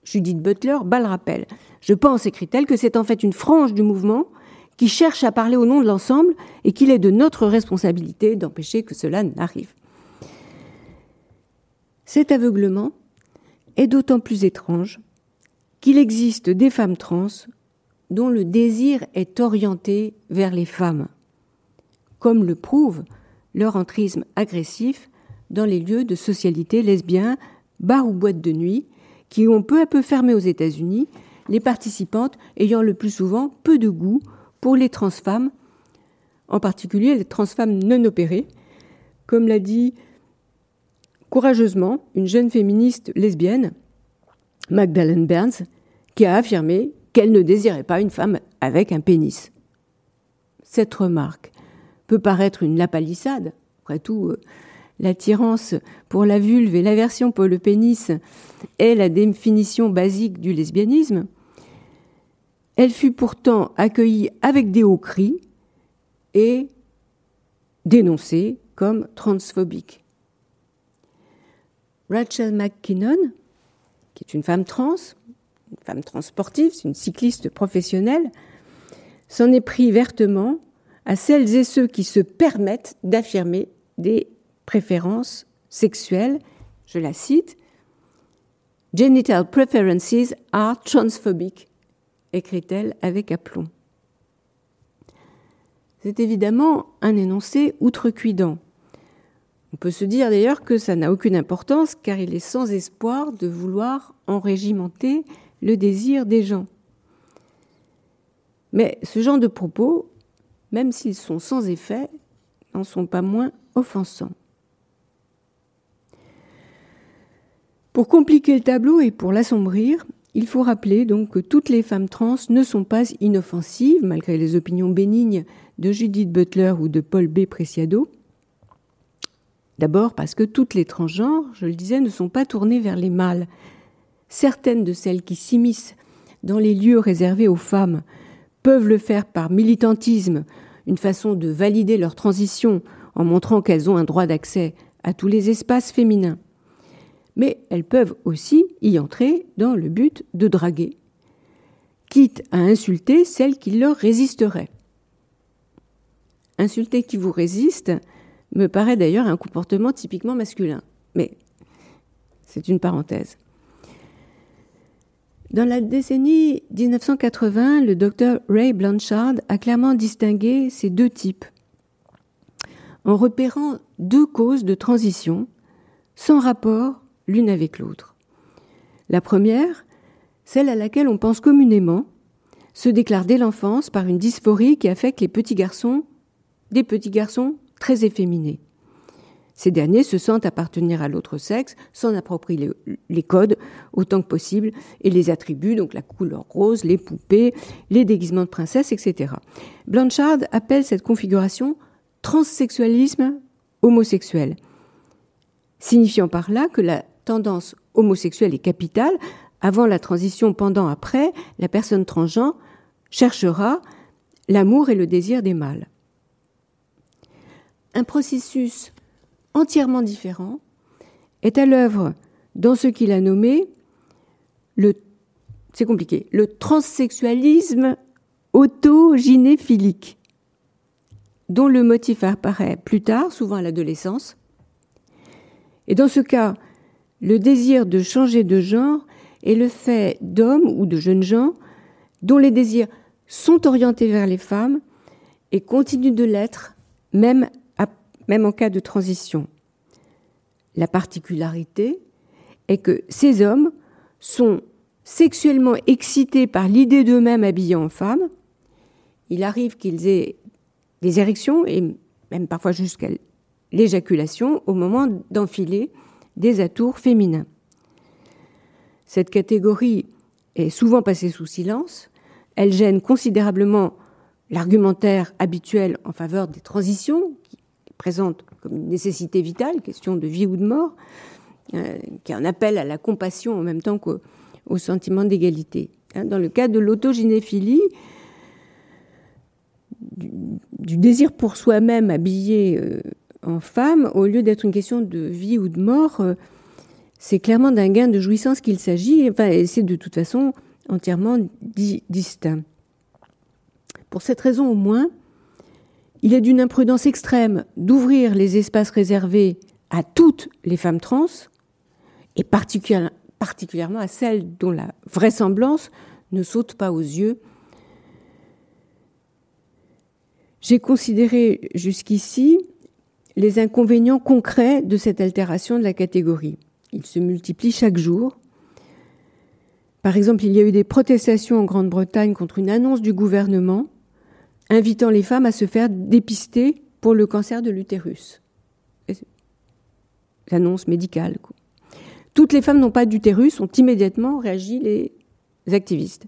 Judith Butler bat le rappel. Je pense, écrit-elle, que c'est en fait une frange du mouvement qui cherche à parler au nom de l'ensemble et qu'il est de notre responsabilité d'empêcher que cela n'arrive. Cet aveuglement est d'autant plus étrange qu'il existe des femmes trans dont le désir est orienté vers les femmes, comme le prouve leur entrisme agressif dans les lieux de socialité lesbiens, bars ou boîtes de nuit, qui ont peu à peu fermé aux États-Unis, les participantes ayant le plus souvent peu de goût pour les transfemmes, en particulier les transfemmes non opérées, comme l'a dit courageusement une jeune féministe lesbienne, Magdalene Burns, qui a affirmé qu'elle ne désirait pas une femme avec un pénis. Cette remarque peut paraître une lapalissade. Après tout, euh, l'attirance pour la vulve et l'aversion pour le pénis est la définition basique du lesbianisme. Elle fut pourtant accueillie avec des hauts cris et dénoncée comme transphobique. Rachel McKinnon, qui est une femme trans, une femme transportive, une cycliste professionnelle, s'en est pris vertement à celles et ceux qui se permettent d'affirmer des préférences sexuelles. Je la cite. Genital preferences are transphobic, écrit-elle avec aplomb. C'est évidemment un énoncé outrecuidant. On peut se dire d'ailleurs que ça n'a aucune importance car il est sans espoir de vouloir enrégimenter le désir des gens. Mais ce genre de propos même s'ils sont sans effet, n'en sont pas moins offensants. Pour compliquer le tableau et pour l'assombrir, il faut rappeler donc que toutes les femmes trans ne sont pas inoffensives, malgré les opinions bénignes de Judith Butler ou de Paul B. Preciado. D'abord parce que toutes les transgenres, je le disais, ne sont pas tournées vers les mâles. Certaines de celles qui s'immiscent dans les lieux réservés aux femmes peuvent le faire par militantisme, une façon de valider leur transition en montrant qu'elles ont un droit d'accès à tous les espaces féminins. Mais elles peuvent aussi y entrer dans le but de draguer, quitte à insulter celles qui leur résisteraient. insulter qui vous résiste me paraît d'ailleurs un comportement typiquement masculin. Mais c'est une parenthèse. Dans la décennie 1980, le docteur Ray Blanchard a clairement distingué ces deux types en repérant deux causes de transition sans rapport l'une avec l'autre. La première, celle à laquelle on pense communément, se déclare dès l'enfance par une dysphorie qui affecte les petits garçons, des petits garçons très efféminés. Ces derniers se sentent appartenir à l'autre sexe, s'en approprient les, codes autant que possible et les attributs, donc la couleur rose, les poupées, les déguisements de princesse, etc. Blanchard appelle cette configuration transsexualisme homosexuel, signifiant par là que la tendance homosexuelle est capitale. Avant la transition, pendant, après, la personne transgenre cherchera l'amour et le désir des mâles. Un processus entièrement différent, est à l'œuvre dans ce qu'il a nommé le, c'est compliqué, le transsexualisme autogynéphilique, dont le motif apparaît plus tard, souvent à l'adolescence. Et dans ce cas, le désir de changer de genre est le fait d'hommes ou de jeunes gens dont les désirs sont orientés vers les femmes et continuent de l'être même même en cas de transition. La particularité est que ces hommes sont sexuellement excités par l'idée d'eux-mêmes habillés en femmes. Il arrive qu'ils aient des érections et même parfois jusqu'à l'éjaculation au moment d'enfiler des atours féminins. Cette catégorie est souvent passée sous silence. Elle gêne considérablement l'argumentaire habituel en faveur des transitions, présente comme une nécessité vitale, question de vie ou de mort, euh, qui est un appel à la compassion en même temps qu'au sentiment d'égalité. Hein, dans le cas de l'autogynéphilie, du, désir pour soi-même habillé euh, en femme, au lieu d'être une question de vie ou de mort, euh, c'est clairement d'un gain de jouissance qu'il s'agit, et c'est de toute façon entièrement distinct. Pour cette raison au moins, il est d'une imprudence extrême d'ouvrir les espaces réservés à toutes les femmes trans, et particulièrement à celles dont la vraisemblance ne saute pas aux yeux. J'ai considéré jusqu'ici les inconvénients concrets de cette altération de la catégorie. Ils se multiplient chaque jour. Par exemple, il y a eu des protestations en Grande-Bretagne contre une annonce du gouvernement invitant les femmes à se faire dépister pour le cancer de l'utérus. L'annonce médicale. Toutes les femmes n'ont pas d'utérus, ont immédiatement réagi les activistes.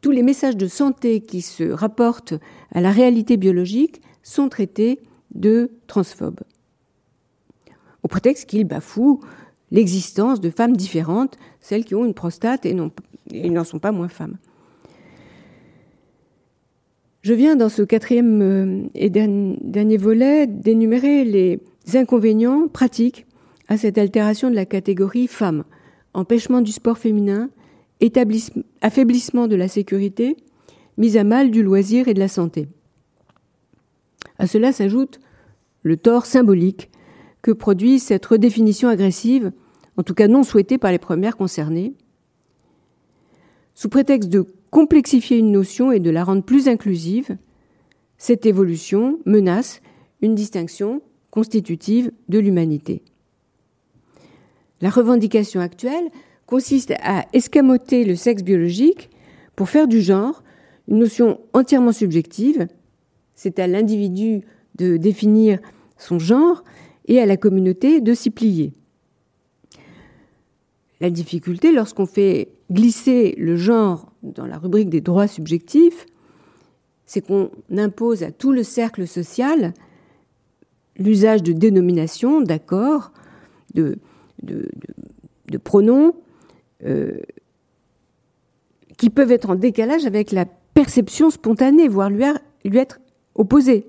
Tous les messages de santé qui se rapportent à la réalité biologique sont traités de transphobes, au prétexte qu'ils bafouent l'existence de femmes différentes, celles qui ont une prostate et n'en sont pas moins femmes. Je viens dans ce quatrième euh, et dernier volet d'énumérer les inconvénients pratiques à cette altération de la catégorie femmes, empêchement du sport féminin, affaiblissement de la sécurité, mise à mal du loisir et de la santé. À cela s'ajoute le tort symbolique que produit cette redéfinition agressive, en tout cas non souhaitée par les premières concernées. Sous prétexte de complexifier une notion et de la rendre plus inclusive, cette évolution menace une distinction constitutive de l'humanité. La revendication actuelle consiste à escamoter le sexe biologique pour faire du genre une notion entièrement subjective. C'est à l'individu de définir son genre et à la communauté de s'y plier. La difficulté lorsqu'on fait glisser le genre dans la rubrique des droits subjectifs, c'est qu'on impose à tout le cercle social l'usage de dénominations, d'accords, de, pronoms euh, qui peuvent être en décalage avec la perception spontanée, voire lui être opposée.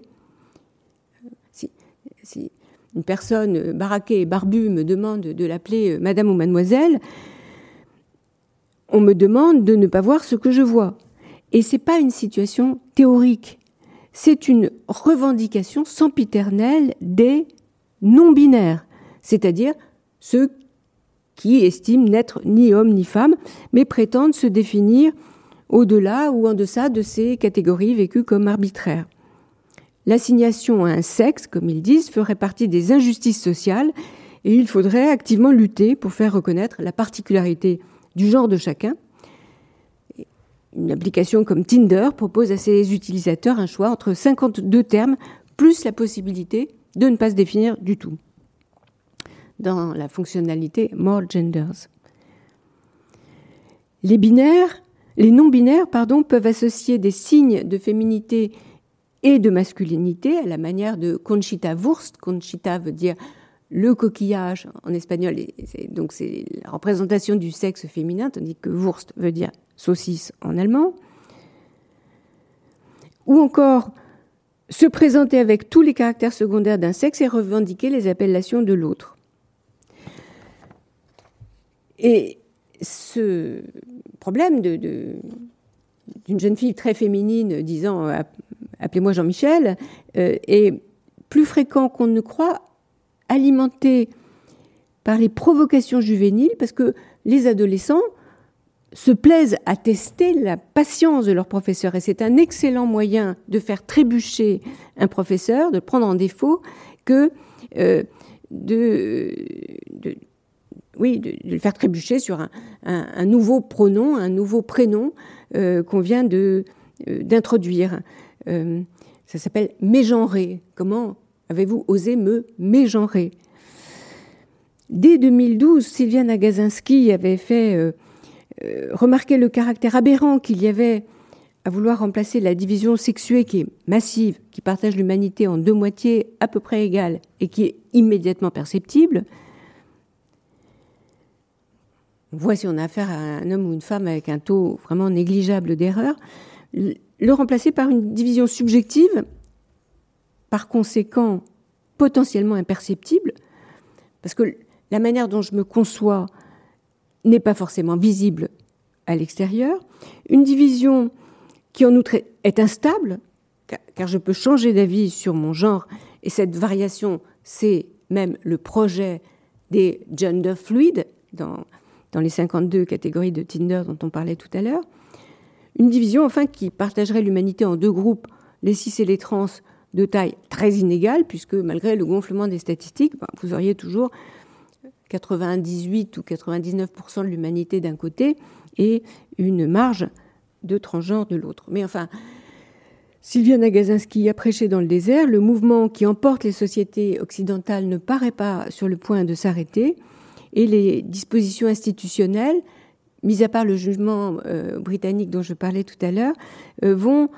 Si, une personne baraquée et barbue me demande de l'appeler euh, madame ou mademoiselle, on me demande de ne pas voir ce que je vois. Et ce n'est pas une situation théorique, c'est une revendication sempiternelle des non-binaires, c'est-à-dire ceux qui estiment n'être ni homme ni femme, mais prétendent se définir au-delà ou en deçà de ces catégories vécues comme arbitraires. L'assignation à un sexe, comme ils disent, ferait partie des injustices sociales et il faudrait activement lutter pour faire reconnaître la particularité du genre de chacun une application comme Tinder propose à ses utilisateurs un choix entre 52 termes plus la possibilité de ne pas se définir du tout dans la fonctionnalité More Genders. Les binaires, les non-binaires, pardon, peuvent associer des signes de féminité et de masculinité à la manière de Conchita Wurst. Conchita veut dire le coquillage en espagnol, donc c'est la représentation du sexe féminin, tandis que Wurst veut dire saucisse en allemand, ou encore se présenter avec tous les caractères secondaires d'un sexe et revendiquer les appellations de l'autre. Et ce problème de, d'une jeune fille très féminine disant appelez-moi Jean-Michel euh, est plus fréquent qu'on ne croit, alimenté par les provocations juvéniles, parce que les adolescents se plaisent à tester la patience de leur professeur. Et c'est un excellent moyen de faire trébucher un professeur, de prendre en défaut, que euh, de, le faire trébucher sur un, nouveau pronom, un nouveau prénom euh, qu'on vient de, euh, ça s'appelle mégenrer. Comment avez-vous osé me mégenrer Dès 2012, Sylviane Agazinski avait fait euh, remarquer le caractère aberrant qu'il y avait à vouloir remplacer la division sexuée qui est massive, qui partage l'humanité en deux moitiés à peu près égales et qui est immédiatement perceptible, on voit si on a affaire à un homme ou une femme avec un taux vraiment négligeable d'erreur, le remplacer par une division subjective, par conséquent potentiellement imperceptible, parce que la manière dont je me conçois n'est pas forcément visible à l'extérieur, une division qui en outre est instable, car je peux changer d'avis sur mon genre, et cette variation, c'est même le projet des gender fluides dans, dans les 52 catégories de Tinder dont on parlait tout à l'heure. Une division, enfin, qui partagerait l'humanité en deux groupes, les cis et les trans, de taille très inégale, puisque malgré le gonflement des statistiques, ben, vous auriez toujours 98 ou 99% de l'humanité d'un côté et une marge de transgenre de l'autre. Mais enfin, Sylvia Nagasinski a prêché dans le désert, le mouvement qui emporte les sociétés occidentales ne paraît pas sur le point de s'arrêter et les dispositions institutionnelles, mis à part le jugement euh, britannique dont je parlais tout à l'heure, euh, vont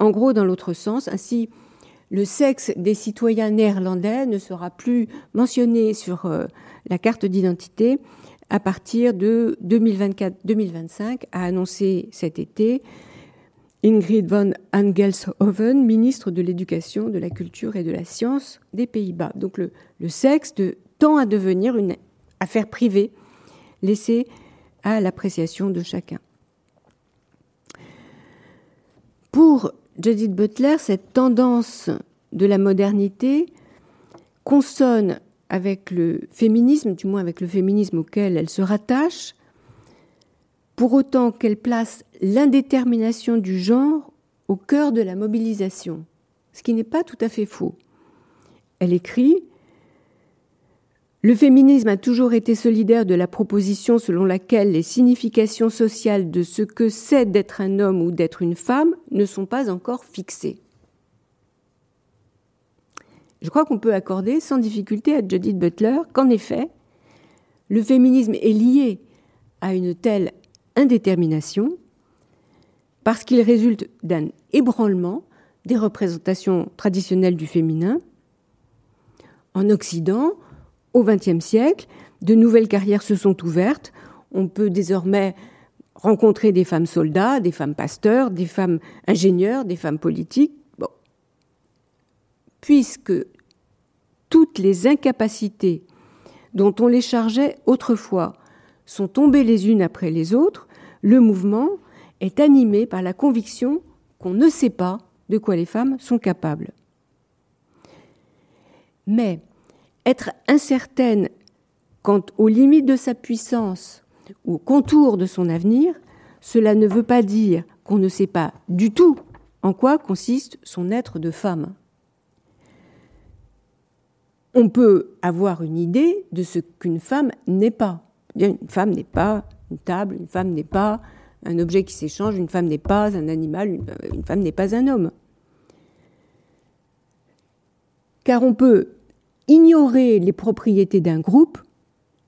en gros dans l'autre sens. Ainsi, le sexe des citoyens néerlandais ne sera plus mentionné sur euh, la carte d'identité à partir de 2024-2025, a annoncé cet été Ingrid von Angelshoven, ministre de l'Éducation, de la Culture et de la Science des Pays-Bas. Donc le, sexe tend à devenir une affaire privée laissée à l'appréciation de chacun. Pour Judith Butler, cette tendance de la modernité consonne avec le féminisme, du moins avec le féminisme auquel elle se rattache, pour autant qu'elle place l'indétermination du genre au cœur de la mobilisation, ce qui n'est pas tout à fait faux. Elle écrit Le féminisme a toujours été solidaire de la proposition selon laquelle les significations sociales de ce que c'est d'être un homme ou d'être une femme ne sont pas encore fixées. Je crois qu'on peut accorder sans difficulté à Judith Butler qu'en effet, le féminisme est lié à une telle indétermination parce qu'il résulte d'un ébranlement des représentations traditionnelles du féminin. En Occident, au XXe siècle, de nouvelles carrières se sont ouvertes. On peut désormais rencontrer des femmes soldats, des femmes pasteurs, des femmes ingénieurs, des femmes politiques. Puisque toutes les incapacités dont on les chargeait autrefois sont tombées les unes après les autres, le mouvement est animé par la conviction qu'on ne sait pas de quoi les femmes sont capables. Mais être incertaine quant aux limites de sa puissance ou aux contours de son avenir, cela ne veut pas dire qu'on ne sait pas du tout en quoi consiste son être de femme. On peut avoir une idée de ce qu'une femme n'est pas. Une femme n'est pas une table, une femme n'est pas un objet qui s'échange, une femme n'est pas un animal, une, une femme n'est pas un homme. Car on peut ignorer les propriétés d'un groupe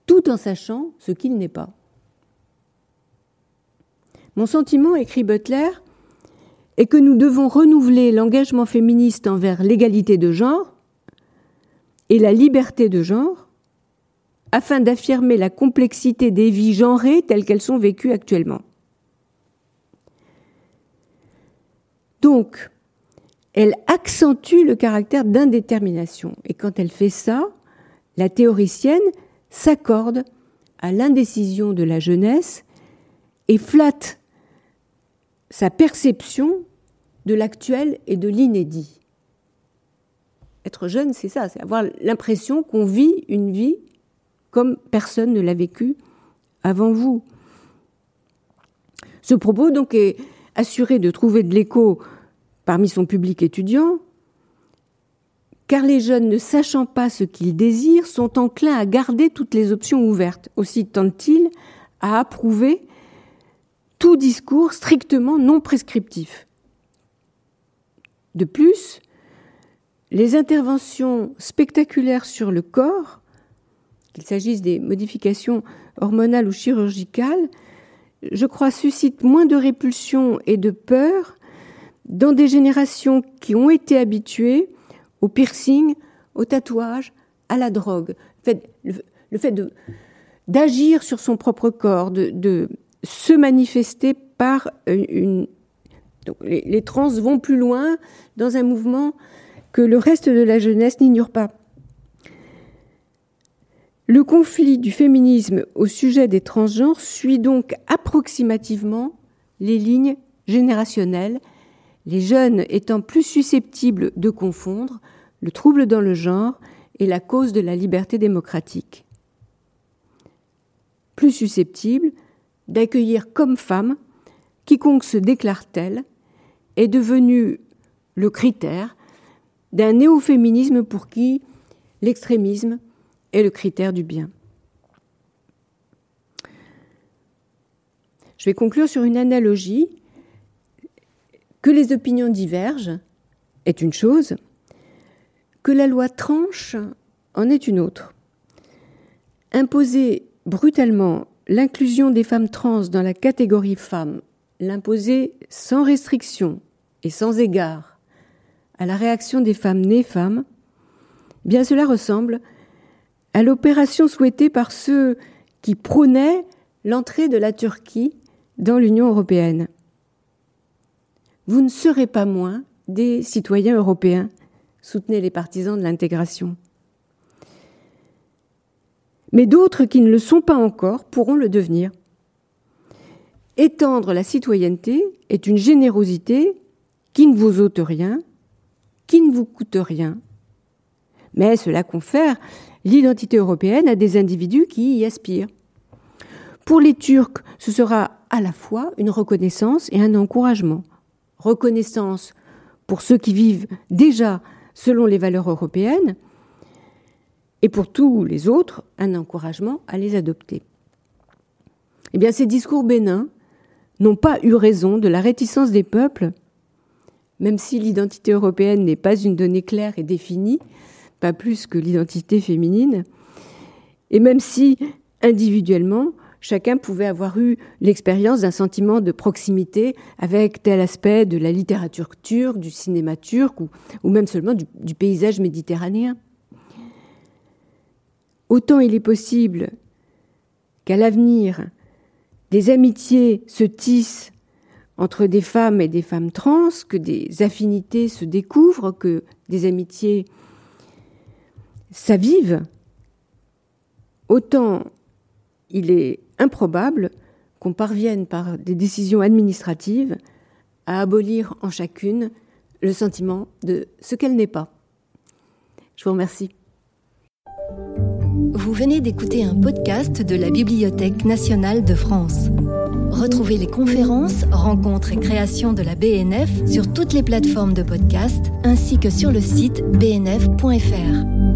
tout en sachant ce qu'il n'est pas. Mon sentiment, écrit Butler, est que nous devons renouveler l'engagement féministe envers l'égalité de genre et la liberté de genre afin d'affirmer la complexité des vies genrées telles qu'elles sont vécues actuellement. Donc, elle accentue le caractère d'indétermination. Et quand elle fait ça, la théoricienne s'accorde à l'indécision de la jeunesse et flatte sa perception de l'actuel et de l'inédit. Être jeune, c'est ça, c'est avoir l'impression qu'on vit une vie comme personne ne l'a vécue avant vous. Ce propos donc est assuré de trouver de l'écho parmi son public étudiant, car les jeunes, ne sachant pas ce qu'ils désirent, sont enclins à garder toutes les options ouvertes. Aussi tentent-ils à approuver tout discours strictement non prescriptif. De plus, les interventions spectaculaires sur le corps, qu'il s'agisse des modifications hormonales ou chirurgicales, je crois suscitent moins de répulsion et de peur dans des générations qui ont été habituées au piercing, au tatouage, à la drogue. Le fait, d'agir sur son propre corps, de, se manifester par une... les, les trans vont plus loin dans un mouvement que le reste de la jeunesse n'ignore pas. Le conflit du féminisme au sujet des transgenres suit donc approximativement les lignes générationnelles les jeunes étant plus susceptibles de confondre le trouble dans le genre et la cause de la liberté démocratique. Plus susceptibles d'accueillir comme femme quiconque se déclare telle est devenu le critère d'un néo-féminisme pour qui l'extrémisme est le critère du bien. Je vais conclure sur une analogie que les opinions divergent est une chose, que la loi tranche en est une autre. Imposer brutalement l'inclusion des femmes trans dans la catégorie femmes, l'imposer sans restriction et sans égard à la réaction des femmes nées femmes, bien cela ressemble à l'opération souhaitée par ceux qui prônaient l'entrée de la Turquie dans l'Union européenne vous ne serez pas moins des citoyens européens. Soutenez les partisans de l'intégration. Mais d'autres qui ne le sont pas encore pourront le devenir. Étendre la citoyenneté est une générosité qui ne vous ôte rien, qui ne vous coûte rien. Mais cela confère l'identité européenne à des individus qui y aspirent. Pour les Turcs, ce sera à la fois une reconnaissance et un encouragement reconnaissance pour ceux qui vivent déjà selon les valeurs européennes, et pour tous les autres, un encouragement à les adopter. Eh bien, ces discours bénins n'ont pas eu raison de la réticence des peuples, même si l'identité européenne n'est pas une donnée claire et définie, pas plus que l'identité féminine, et même si, individuellement, chacun pouvait avoir eu l'expérience d'un sentiment de proximité avec tel aspect de la littérature turque, du cinéma turc ou, même seulement du, paysage méditerranéen. Autant il est possible qu'à l'avenir, des amitiés se tissent entre des femmes et des femmes trans, que des affinités se découvrent, que des amitiés s'avivent, autant il est improbable qu'on parvienne par des décisions administratives à abolir en chacune le sentiment de ce qu'elle n'est pas. Je vous remercie. Vous venez d'écouter un podcast de la Bibliothèque nationale de France. Retrouvez les conférences, rencontres et créations de la BNF sur toutes les plateformes de podcast ainsi que sur le site bnf.fr.